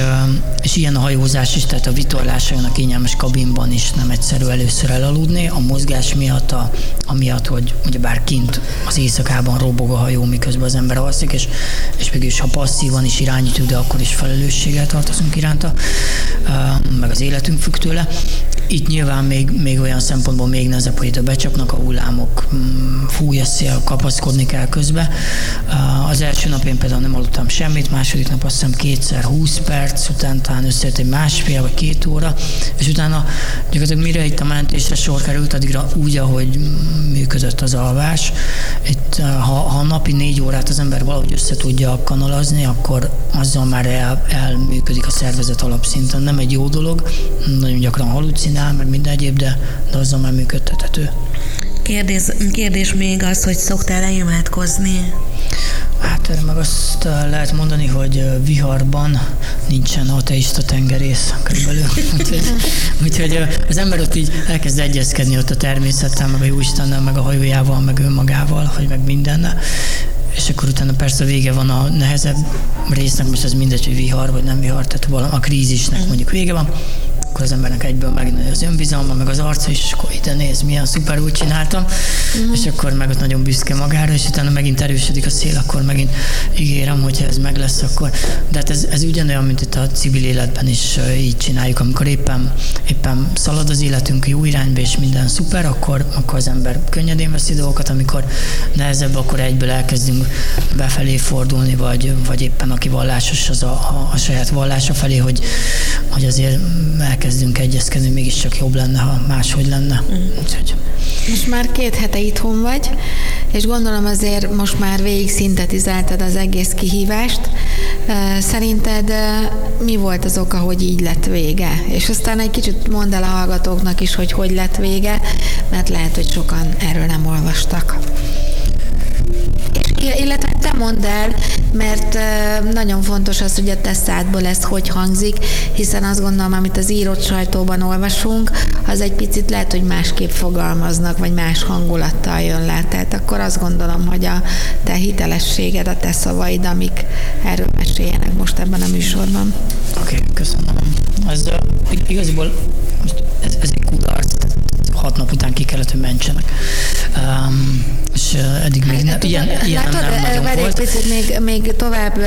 és ilyen a hajózás is, tehát a vitorlás a kényelmes kabinban is nem egyszerű először elaludni, a mozgás miatt, a, amiatt, hogy ugye bár kint az éjszakában robog a hajó, miközben az ember alszik, és, és mégis ha passzívan is irányítjuk, de akkor is felelősséggel tartozunk iránta, meg az életünk függ tőle. Itt nyilván még, még olyan szempontból még nehezebb, hogy a becsapnak a hullámok, mm, fúj a szél, kapaszkodni kell közbe. Az első nap én például nem aludtam semmit, második nap azt hiszem kétszer 20 perc, utána talán összejött egy másfél vagy két óra, és utána gyakorlatilag mire itt a mentésre sor került, addigra úgy, ahogy működött az alvás. Itt, ha, ha napi négy órát az ember valahogy össze tudja kanalazni, akkor azzal már el, elműködik a szervezet alapszinten. Nem egy jó dolog, nagyon gyakran halucinál, meg minden egyéb, de, de azzal már működtethető. Kérdés, kérdés még az, hogy szoktál-e imádkozni? Hát erre meg azt lehet mondani, hogy viharban nincsen ateista tengerész körülbelül. <laughs> úgyhogy, úgyhogy az ember ott így elkezd egyezkedni ott a természettel, meg a Jóistennel, meg a hajójával, meg önmagával, vagy meg mindennel és akkor utána persze vége van a nehezebb résznek, most ez mindegy, hogy vihar vagy nem vihar, tehát a krízisnek mhm. mondjuk vége van, akkor az embernek egyből megnő az önbizalma, meg az arca és akkor ide néz, milyen szuper úgy csináltam, mm. és akkor meg ott nagyon büszke magára, és utána megint erősödik a szél, akkor megint ígérem, hogyha ez meg lesz, akkor... De hát ez, ez ugyanolyan, mint itt a civil életben is így csináljuk, amikor éppen, éppen szalad az életünk jó irányba, és minden szuper, akkor, akkor az ember könnyedén veszi dolgokat, amikor nehezebb, akkor egyből elkezdünk befelé fordulni, vagy, vagy éppen aki vallásos, az a, a, a saját vallása felé, hogy, hogy azért elkezd elkezdünk egyezkedni, mégiscsak jobb lenne, ha máshogy lenne. Mm. Úgyhogy. Most már két hete itthon vagy, és gondolom azért most már végig szintetizáltad az egész kihívást. Szerinted mi volt az oka, hogy így lett vége? És aztán egy kicsit mondd el a hallgatóknak is, hogy hogy lett vége, mert lehet, hogy sokan erről nem olvastak. Illetve te mondd el, mert nagyon fontos az, hogy a te szádból ez hogy hangzik, hiszen azt gondolom, amit az írott sajtóban olvasunk, az egy picit lehet, hogy másképp fogalmaznak, vagy más hangulattal jön le. Tehát akkor azt gondolom, hogy a te hitelességed, a te szavaid, amik erről meséljenek most ebben a műsorban. Oké, okay, köszönöm. Ez igaziból ez, ez egy kudarc, hat nap után ki kellett, hogy mentsenek. Um, és eddig még ne, ilyen, ilyen látod, nem nagyon volt. Picit még, még tovább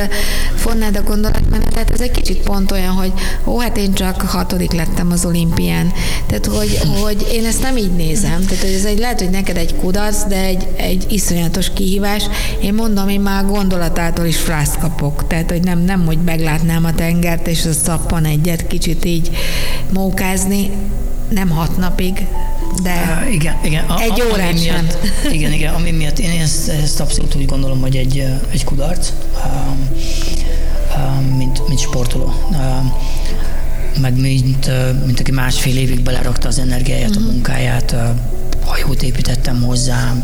fonnád a gondolatmenetet, ez egy kicsit pont olyan, hogy ó, hát én csak hatodik lettem az olimpián. Tehát, hogy, hogy én ezt nem így nézem. Tehát, hogy ez egy, lehet, hogy neked egy kudarc, de egy, egy iszonyatos kihívás. Én mondom, én már a gondolatától is frászt kapok. Tehát, hogy nem, nem, hogy meglátnám a tengert, és a szappan egyet kicsit így mókázni, nem hat napig, de uh, igen, igen. A, egy a, órát sem. Miatt, <laughs> igen, igen, ami miatt én ezt, ezt abszolút úgy gondolom, hogy egy, egy kudarc, um, um, mint, mint sportoló. Um, meg mint, mint aki másfél évig belerakta az energiáját, uh-huh. a mhm. munkáját, hajót építettem hozzá,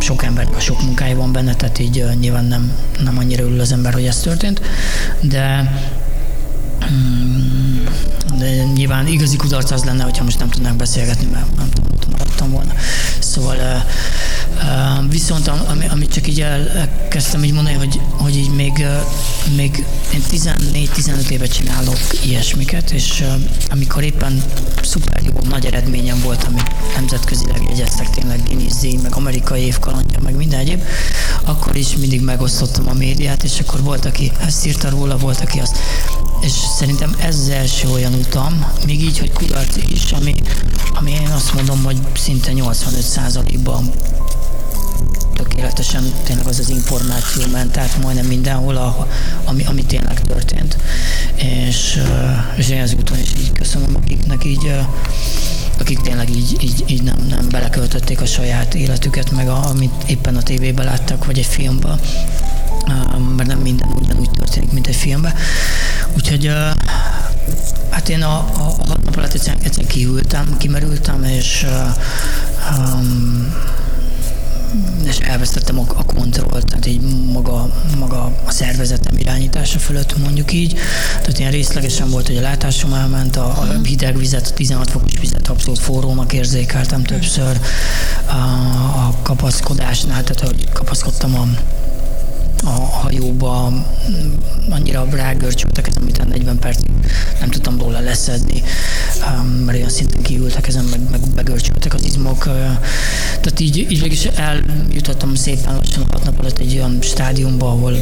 sok embernek sok munkája van benne, tehát így nyilván nem, nem annyira ül az ember, hogy ez történt, de um, de nyilván igazi kudarc az lenne, hogyha most nem tudnánk beszélgetni, mert nem tudom, maradtam volna. Szóval viszont ami, amit csak így elkezdtem így mondani, hogy, hogy így még, még én 14-15 évet csinálok ilyesmiket, és amikor éppen szuper jó, nagy eredményem volt, ami nemzetközileg jegyeztek tényleg Guinness meg amerikai évkalandja, meg minden egyéb, akkor is mindig megosztottam a médiát, és akkor volt, aki ezt írta róla, volt, aki azt és szerintem ez az első olyan utam, még így, hogy kudarc is, ami, ami én azt mondom, hogy szinte 85%-ban tökéletesen tényleg az az információ ment át majdnem mindenhol, a, ami, ami tényleg történt. És, és én az úton is így köszönöm, akiknek így akik tényleg így, így, így nem, nem beleköltötték a saját életüket, meg a, amit éppen a tévében láttak, vagy egy filmben, mert nem minden ugyanúgy történik, mint egy filmben. Úgyhogy hát én a, a, a hat nap alatt egyszer, egyszer kihűltem, kimerültem, és um, és elvesztettem a, a kontrollt, tehát így maga, maga a szervezetem irányítása fölött mondjuk így. Tehát ilyen részlegesen volt, hogy a látásom elment, a, a hideg vizet, a 16 fokos vizet abszolút forrónak érzékeltem többször. A, a kapaszkodásnál, tehát hogy kapaszkodtam a a hajóba annyira rágörcsöltek ezen, amit 40 percig nem tudtam róla leszedni, mert olyan szinten kiültek ezen, meg, meg begörcsöltek az izmok. Tehát így, így végig eljutottam szépen lassan hat nap alatt egy olyan stádiumba, ahol,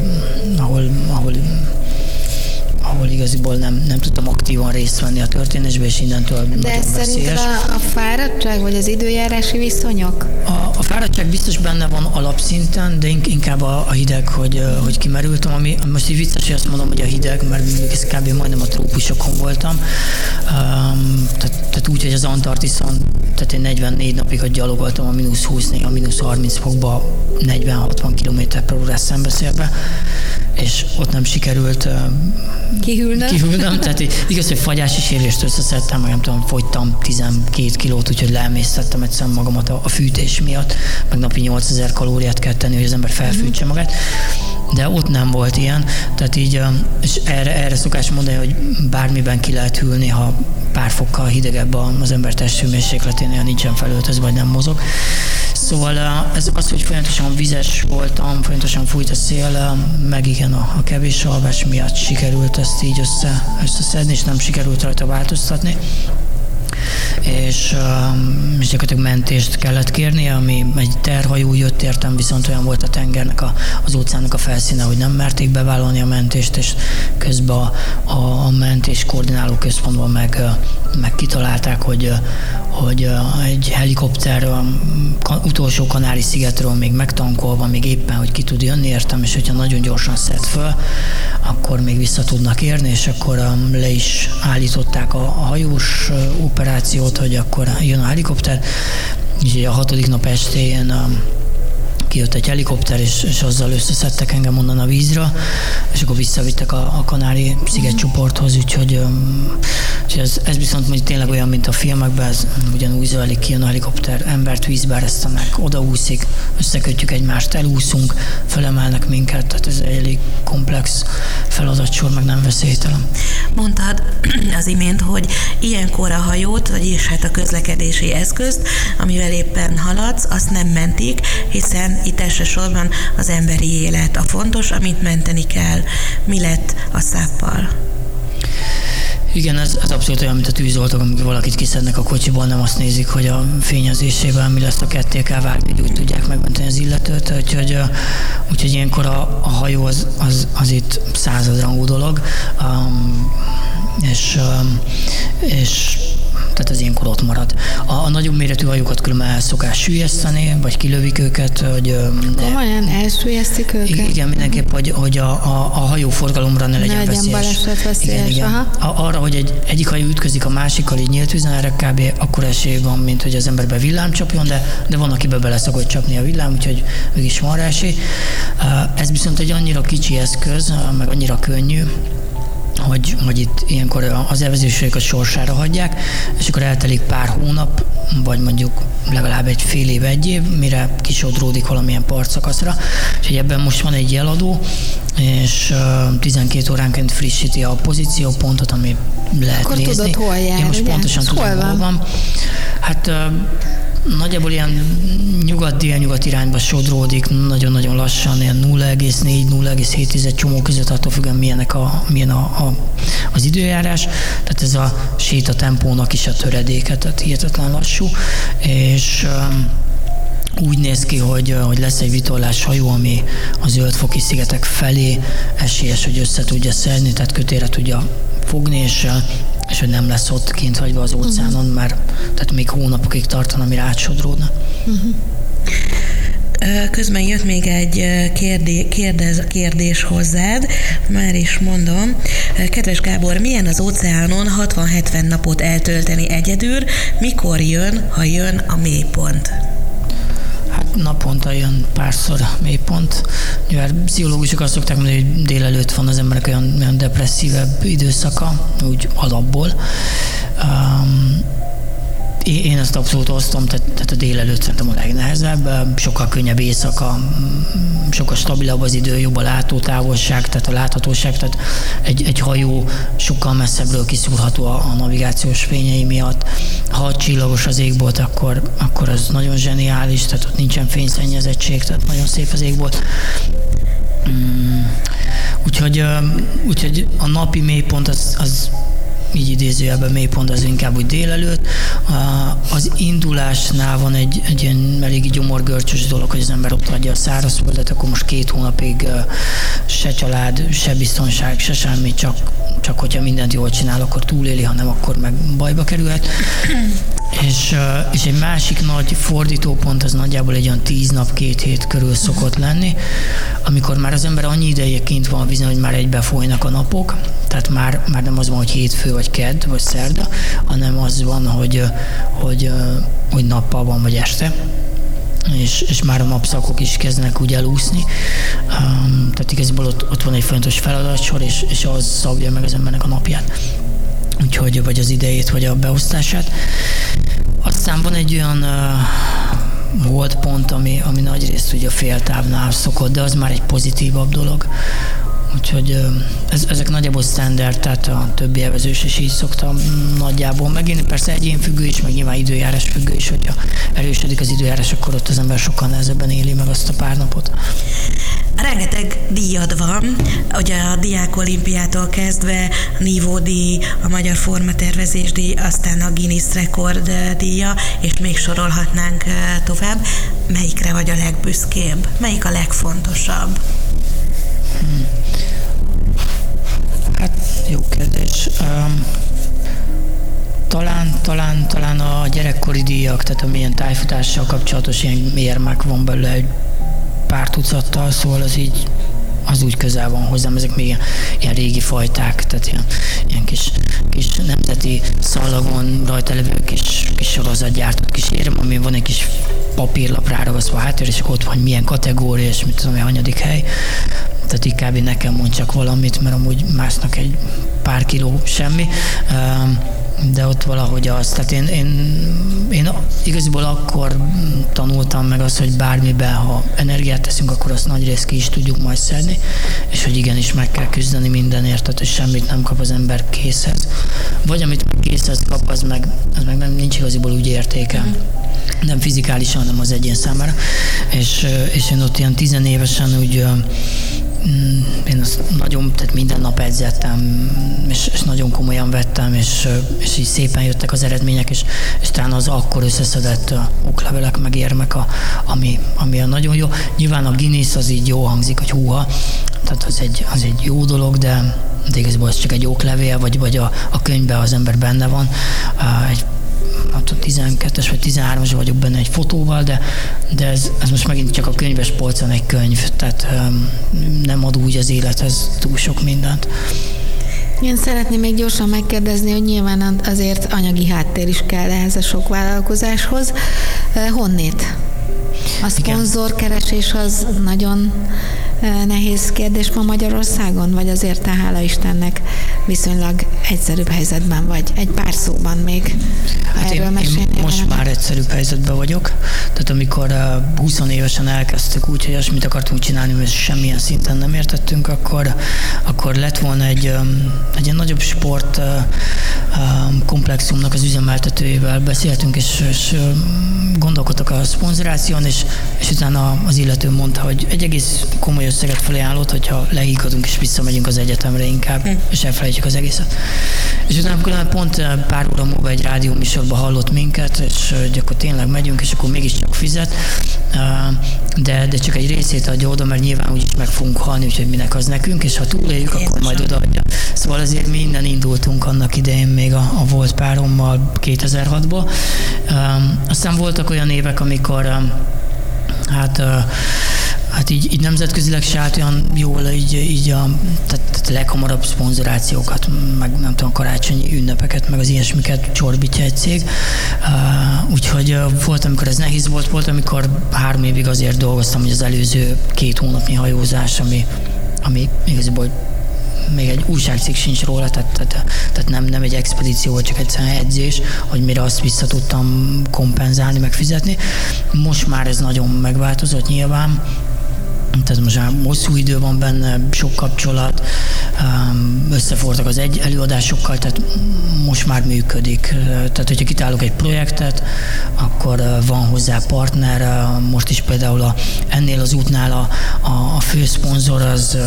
ahol, ahol ahol igaziból nem, nem tudtam aktívan részt venni a történésbe, és innentől De ez szerinted a, a fáradtság, vagy az időjárási viszonyok? A, a fáradtság biztos benne van alapszinten, de inkább a, a hideg, hogy, hogy kimerültem, ami most így vicces, hogy azt mondom, hogy a hideg, mert ez kb. majdnem a trópusokon voltam. Um, tehát, tehát úgy, hogy az Antarktiszon, tehát én 44 napig hogy gyalogoltam a mínusz 20 a mínusz 30 fokba 40-60 km per órás szembeszélbe, és ott nem sikerült Kihűlnöm. Kihűlnöm, tehát igaz, hogy fagyási sérülést összeszedtem, meg nem tudom, fogytam 12 kilót, úgyhogy leemésztettem egyszer magamat a, a fűtés miatt, meg napi 8000 kalóriát kell tenni, hogy az ember felfűtse magát. De ott nem volt ilyen, tehát így, és erre, erre szokás mondani, hogy bármiben ki lehet hűlni, ha pár fokkal hidegebb az ember testhőmérsékleténél nincsen felöltözve, vagy nem mozog. Szóval ez az, hogy folyamatosan vizes voltam, folyamatosan fújt a szél, meg igen, a, a kevés alvás miatt sikerült ezt így össze, összeszedni, és nem sikerült rajta változtatni és, um, és gyakorlatilag mentést kellett kérni, ami egy terhajó jött értem, viszont olyan volt a tengernek, a, az óceánnak a felszíne, hogy nem merték bevállalni a mentést, és közben a, a, a mentés koordináló központban meg, meg kitalálták, hogy, hogy egy helikopter utolsó kanári szigetről még megtankolva, még éppen, hogy ki tud jönni értem, és hogyha nagyon gyorsan szed föl, akkor még vissza tudnak érni, és akkor le is állították a, hajós operációt, hogy akkor jön a helikopter, és a hatodik nap estén kijött egy helikopter, és, és azzal összeszedtek engem onnan a vízra, és akkor visszavittek a, a Kanári szigetcsoporthoz, úgyhogy, úgyhogy ez, ez viszont mondjuk tényleg olyan, mint a filmekben, ez ugyanúgy zajlik, kijön a helikopter, embert vízbe eresztenek, odaúszik, összekötjük egymást, elúszunk, felemelnek minket, tehát ez egy elég komplex feladatsor, meg nem veszélytelen. Mondtad <clears throat> az imént, hogy ilyenkor a hajót, vagyis hát a közlekedési eszközt, amivel éppen haladsz, azt nem mentik, hiszen itt elsősorban az emberi élet a fontos, amit menteni kell. Mi lett a száppal? Igen, ez, ez abszolút olyan, mint a tűzoltók, amikor valakit kiszednek a kocsiból, nem azt nézik, hogy a fényezésében mi lesz a ketté kell vágni, úgy tudják megmenteni az illetőt. Úgyhogy, úgyhogy ilyenkor a, a hajó az, az, az itt századrangú dolog. Um, és, um, és tehát az ilyenkor ott marad. A, a nagyobb méretű hajókat különben el szokás sülyeszteni, vagy kilövik őket. Hogy, Komolyan elsülyeztik őket? Igen, mindenképp, hogy, hogy a, a, a hajóforgalomra ne legyen, ne legyen veszélyes. veszélyes. Igen, igen. Aha. Arra, hogy egy, egyik hajó ütközik a másikkal, így nyílt vízen, erre kb. akkor esély van, mint hogy az emberbe villám csapjon, de, de van, akibe bele szokott csapni a villám, úgyhogy mégis van rá esély. Ez viszont egy annyira kicsi eszköz, meg annyira könnyű, hogy, hogy itt ilyenkor az elvezésők a sorsára hagyják, és akkor eltelik pár hónap, vagy mondjuk legalább egy fél év, egy év, mire kisodródik valamilyen partszakaszra. És ebben most van egy jeladó, és 12 óránként frissíti a pozíciópontot, ami lehet Akkor nézni. tudod, hol jár, Én most ugye? pontosan hol tudom, van? hol van. Hát nagyjából ilyen nyugat-délnyugat irányba sodródik, nagyon-nagyon lassan, ilyen 0,4-0,7 csomó között, attól függően milyenek a, milyen a, a, az időjárás. Tehát ez a séta tempónak is a töredéke, tehát hihetetlen lassú. És úgy néz ki, hogy, hogy lesz egy vitorlás hajó, ami a zöldfoki szigetek felé esélyes, hogy össze tudja szedni, tehát kötére tudja fogni, és és hogy nem lesz ott kint hagyva az óceánon, uh-huh. mert tehát még hónapokig tartana, mire átsodródna. Uh-huh. Közben jött még egy kérdé, kérdez, kérdés hozzád, már is mondom. Kedves Gábor, milyen az óceánon 60-70 napot eltölteni egyedül, mikor jön, ha jön a mélypont? Hát naponta jön párszor mélypont. Mivel pszichológusok azt szokták mondani, hogy délelőtt van az emberek olyan, olyan depresszívebb időszaka, úgy alapból. Um, én ezt abszolút osztom, tehát, tehát a délelőtt szerintem a legnehezebb, sokkal könnyebb éjszaka, sokkal stabilabb az idő, jobb a látótávolság, tehát a láthatóság, tehát egy, egy hajó sokkal messzebbről kiszúrható a, a navigációs fényei miatt. Ha csillagos az égbolt, akkor, akkor az nagyon zseniális, tehát ott nincsen fényszennyezettség, tehát nagyon szép az égbolt. Mm. Úgyhogy, úgyhogy a napi mélypont az, az így idézőjelben mélypont az inkább úgy délelőtt. Az indulásnál van egy, egy ilyen eléggé gyomorgörcsös dolog, hogy az ember ott hagyja a szárazföldet, akkor most két hónapig se család, se biztonság, se semmi, csak, csak hogyha mindent jól csinál, akkor túléli, ha nem, akkor meg bajba kerülhet. <clears throat> És, és egy másik nagy fordítópont az nagyjából egy olyan tíz nap, két hét körül szokott lenni, amikor már az ember annyi ideje kint van vízen, hogy már egybe folynak a napok, tehát már, már nem az van, hogy hétfő, vagy kedd, vagy szerda, hanem az van, hogy, hogy, hogy nappal van, vagy este és, és már a napszakok is kezdenek úgy elúszni. Um, tehát igazából ott, ott van egy fontos feladatsor, és, és az szabja meg az embernek a napját úgyhogy vagy az idejét, vagy a beosztását. Aztán van egy olyan uh, holdpont, ami, ami nagy részt ugye a féltávnál szokott, de az már egy pozitívabb dolog. Úgyhogy ez, ezek nagyjából standard, tehát a többi elvezős is így szoktam nagyjából. Megint persze egyén függő is, meg nyilván időjárás függő is, hogyha erősödik az időjárás, akkor ott az ember sokkal nehezebben éli meg azt a pár napot. Rengeteg díjad van, ugye a Diák Olimpiától kezdve a Nívó díj, a Magyar Formatervezés díj, aztán a Guinness Rekord díja, és még sorolhatnánk tovább. Melyikre vagy a legbüszkébb? Melyik a legfontosabb? Hát jó kérdés. Um, talán, talán, talán a gyerekkori díjak, tehát amilyen tájfutással kapcsolatos ilyen mérmek van belőle egy pár tucattal, szóval az így az úgy közel van hozzám, ezek még ilyen, ilyen régi fajták, tehát ilyen, ilyen kis, kis nemzeti szalagon rajta levő kis, kis sorozatgyártott kis érem, ami van egy kis papírlap ráragasztva háttér, és ott van milyen kategória, és mit tudom, hanyadik hely. Tehát így nekem mond csak valamit, mert amúgy másnak egy pár kiló semmi de ott valahogy az, tehát én, én, én igaziból akkor tanultam meg azt, hogy bármiben, ha energiát teszünk, akkor azt nagy részt ki is tudjuk majd szedni, és hogy igenis meg kell küzdeni mindenért, tehát hogy semmit nem kap az ember készhez. Vagy amit készhez kap, az meg, az meg nem, nincs igaziból úgy értéke. Nem fizikálisan, hanem az egyén számára. És, és én ott ilyen tizenévesen úgy én azt nagyon, tehát minden nap edzettem, és, és nagyon komolyan vettem, és, és így szépen jöttek az eredmények, és, és talán az akkor összeszedett oklevelek, meg érmek, a, ami, ami a nagyon jó. Nyilván a Guinness az így jó hangzik, hogy húha, tehát az egy, az egy jó dolog, de, de igazából ez csak egy oklevél, vagy, vagy a, a könyvben az ember benne van. Egy hát 12-es vagy 13-as vagyok benne egy fotóval, de, de ez, ez most megint csak a könyves polcon egy könyv, tehát nem ad úgy az élethez túl sok mindent. Én szeretném még gyorsan megkérdezni, hogy nyilván azért anyagi háttér is kell ehhez a sok vállalkozáshoz. Honnét? A szponzorkeresés az nagyon nehéz kérdés ma Magyarországon, vagy azért te hála Istennek viszonylag egyszerűbb helyzetben vagy? Egy pár szóban még hát erről én, én most már egyszerűbb helyzetben vagyok. Tehát amikor uh, 20 évesen elkezdtük úgy, hogy mit akartunk csinálni, és semmilyen szinten nem értettünk, akkor, akkor lett volna egy, egy nagyobb sport komplexumnak az üzemeltetőjével beszéltünk, és, és gondolkodtak a szponzoráción, és, és utána az illető mondta, hogy egy egész komoly összeget felé állott, hogyha leígadunk és visszamegyünk az egyetemre inkább, hm. és elfelejtjük az egészet. És utána amikor pont eh, pár óra múlva egy rádió műsorban hallott minket, és eh, hogy akkor tényleg megyünk, és akkor mégiscsak fizet, eh, de, de csak egy részét adja oda, mert nyilván úgyis meg fogunk halni, úgyhogy minek az nekünk, és ha túléljük, akkor majd odaadja. Szóval azért mi innen indultunk annak idején még a, a volt párommal 2006-ban. Aztán voltak olyan évek, amikor hát hát így, így nemzetközileg se állt olyan jól így, így a tehát, tehát leghamarabb szponzorációkat, meg nem tudom, karácsonyi ünnepeket, meg az ilyesmiket csorbítja egy cég. Úgyhogy uh, volt, amikor ez nehéz volt, volt, amikor három évig azért dolgoztam, hogy az előző két hónapnyi hajózás, ami, ami igazából még egy újságcikk sincs róla, tehát, tehát, tehát nem, nem egy expedíció, csak egyszerűen edzés, hogy mire azt vissza tudtam kompenzálni, megfizetni. Most már ez nagyon megváltozott nyilván, tehát most már hosszú idő van benne, sok kapcsolat, összefortak az egy előadásokkal, tehát most már működik. Tehát, hogyha kitálok egy projektet, akkor van hozzá partner, most is például a, ennél az útnál a, a, a főszponzor az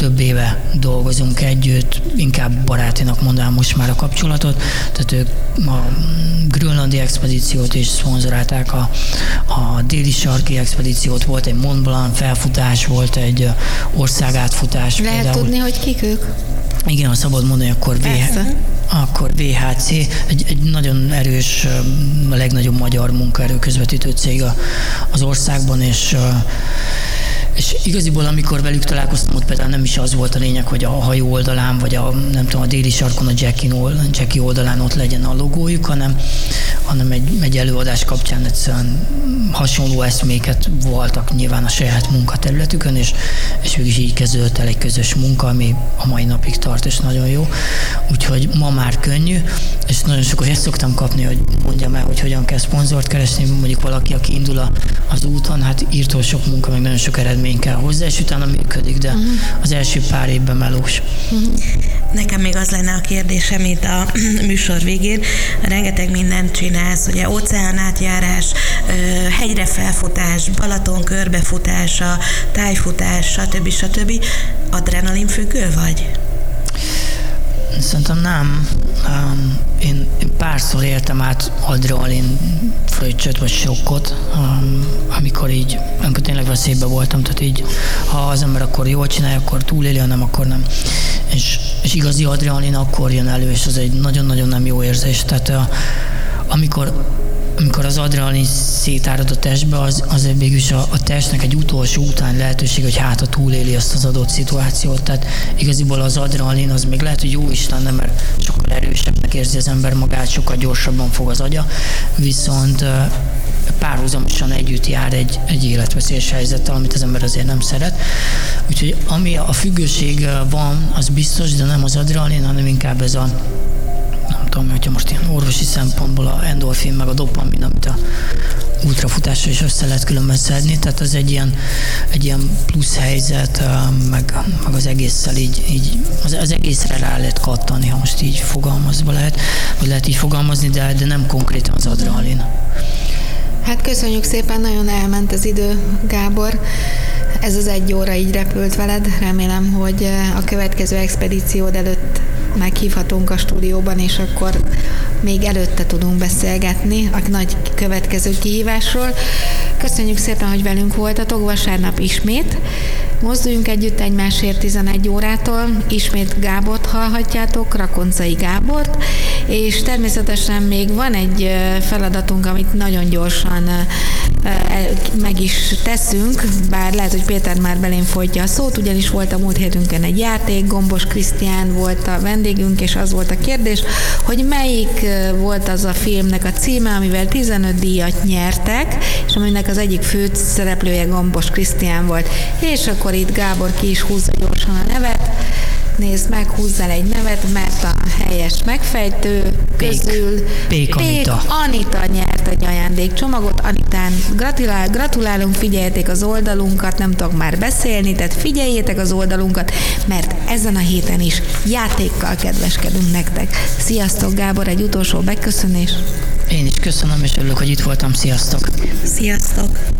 több éve dolgozunk együtt, inkább barátinak mondanám most már a kapcsolatot, tehát ők a grönlandi expedíciót is szponzorálták, a, a déli sarki expedíciót, volt egy Mont Blanc felfutás, volt egy országátfutás. Lehet például. tudni, hogy kik ők? Igen, ha szabad mondani, akkor, VH, akkor VHC, egy, egy nagyon erős, a legnagyobb magyar munkaerő közvetítő cég az országban, és és igaziból, amikor velük találkoztam, ott például nem is az volt a lényeg, hogy a hajó oldalán, vagy a, nem tudom, a déli sarkon a Jackie, oldalán ott legyen a logójuk, hanem, hanem egy, egy előadás kapcsán egyszerűen hasonló eszméket voltak nyilván a saját munkaterületükön, és, és ők is így kezdődött el egy közös munka, ami a mai napig tart, és nagyon jó. Úgyhogy ma már könnyű, és nagyon sokszor ezt szoktam kapni, hogy mondjam el, hogy hogyan kell szponzort keresni, mondjuk valaki, aki indul az úton, hát írtól sok munka, meg nagyon sok eredmény eredmény kell hozzá, és utána működik, de uh-huh. az első pár évben melós. Uh-huh. Nekem még az lenne a kérdésem itt a <clears throat> műsor végén. Rengeteg mindent csinálsz, ugye óceánátjárás, hegyre felfutás, Balaton körbefutása, tájfutás, stb. stb. Adrenalin függő vagy? Szerintem nem. Um, én, én párszor éltem át adrenalin fröccsöt vagy sokkot, um, amikor így, amikor tényleg veszélybe voltam, tehát így, ha az ember akkor jól csinálja, akkor túléli, ha nem, akkor nem. És, és igazi adrenalin akkor jön elő, és az egy nagyon-nagyon nem jó érzés. Tehát uh, amikor amikor az adrenalin szétárad a testbe, az, az végülis a, a testnek egy utolsó után lehetőség, hogy hát a túléli azt az adott szituációt. Tehát igaziból az adrenalin az még lehet, hogy jó is lenne, mert sokkal erősebbnek érzi az ember magát, sokkal gyorsabban fog az agya, viszont párhuzamosan együtt jár egy, egy életveszélyes helyzettel, amit az ember azért nem szeret. Úgyhogy ami a függőség van, az biztos, de nem az adrenalin, hanem inkább ez a nem tudom, hogyha most ilyen orvosi szempontból a endorfin meg a dopamin, amit a ultrafutásra is össze lehet különben szedni, tehát az egy ilyen, egy ilyen plusz helyzet, meg, meg az egésszel így, így az, az egészre rá lehet kattani, ha most így fogalmazva lehet, vagy lehet így fogalmazni, de, de nem konkrétan az adrenalin. Hát köszönjük szépen, nagyon elment az idő, Gábor. Ez az egy óra így repült veled. Remélem, hogy a következő expedíciód előtt meghívhatunk a stúdióban, és akkor még előtte tudunk beszélgetni a nagy következő kihívásról. Köszönjük szépen, hogy velünk voltatok, vasárnap ismét. Mozduljunk együtt egymásért 11 órától, ismét Gábort hallhatjátok, Rakoncai Gábort, és természetesen még van egy feladatunk, amit nagyon gyorsan meg is teszünk, bár lehet, hogy Péter már belén folytja a szót, ugyanis volt a múlt hétünkön egy játék, Gombos Krisztián volt a vendégünk, és az volt a kérdés, hogy melyik volt az a filmnek a címe, amivel 15 díjat nyertek, és aminek az egyik fő szereplője Gombos Krisztián volt. És akkor itt Gábor ki is húzza gyorsan a nevet, nézd meg, húzzál egy nevet, mert a helyes megfejtő közül Pék, Pék Anita. Pék Anita nyert egy ajándékcsomagot. Anitán gratulál, gratulálunk, figyeljetek az oldalunkat, nem tudok már beszélni, tehát figyeljétek az oldalunkat, mert ezen a héten is játékkal kedveskedünk nektek. Sziasztok, Gábor, egy utolsó beköszönés. Én is köszönöm, és örülök, hogy itt voltam. Sziasztok! Sziasztok!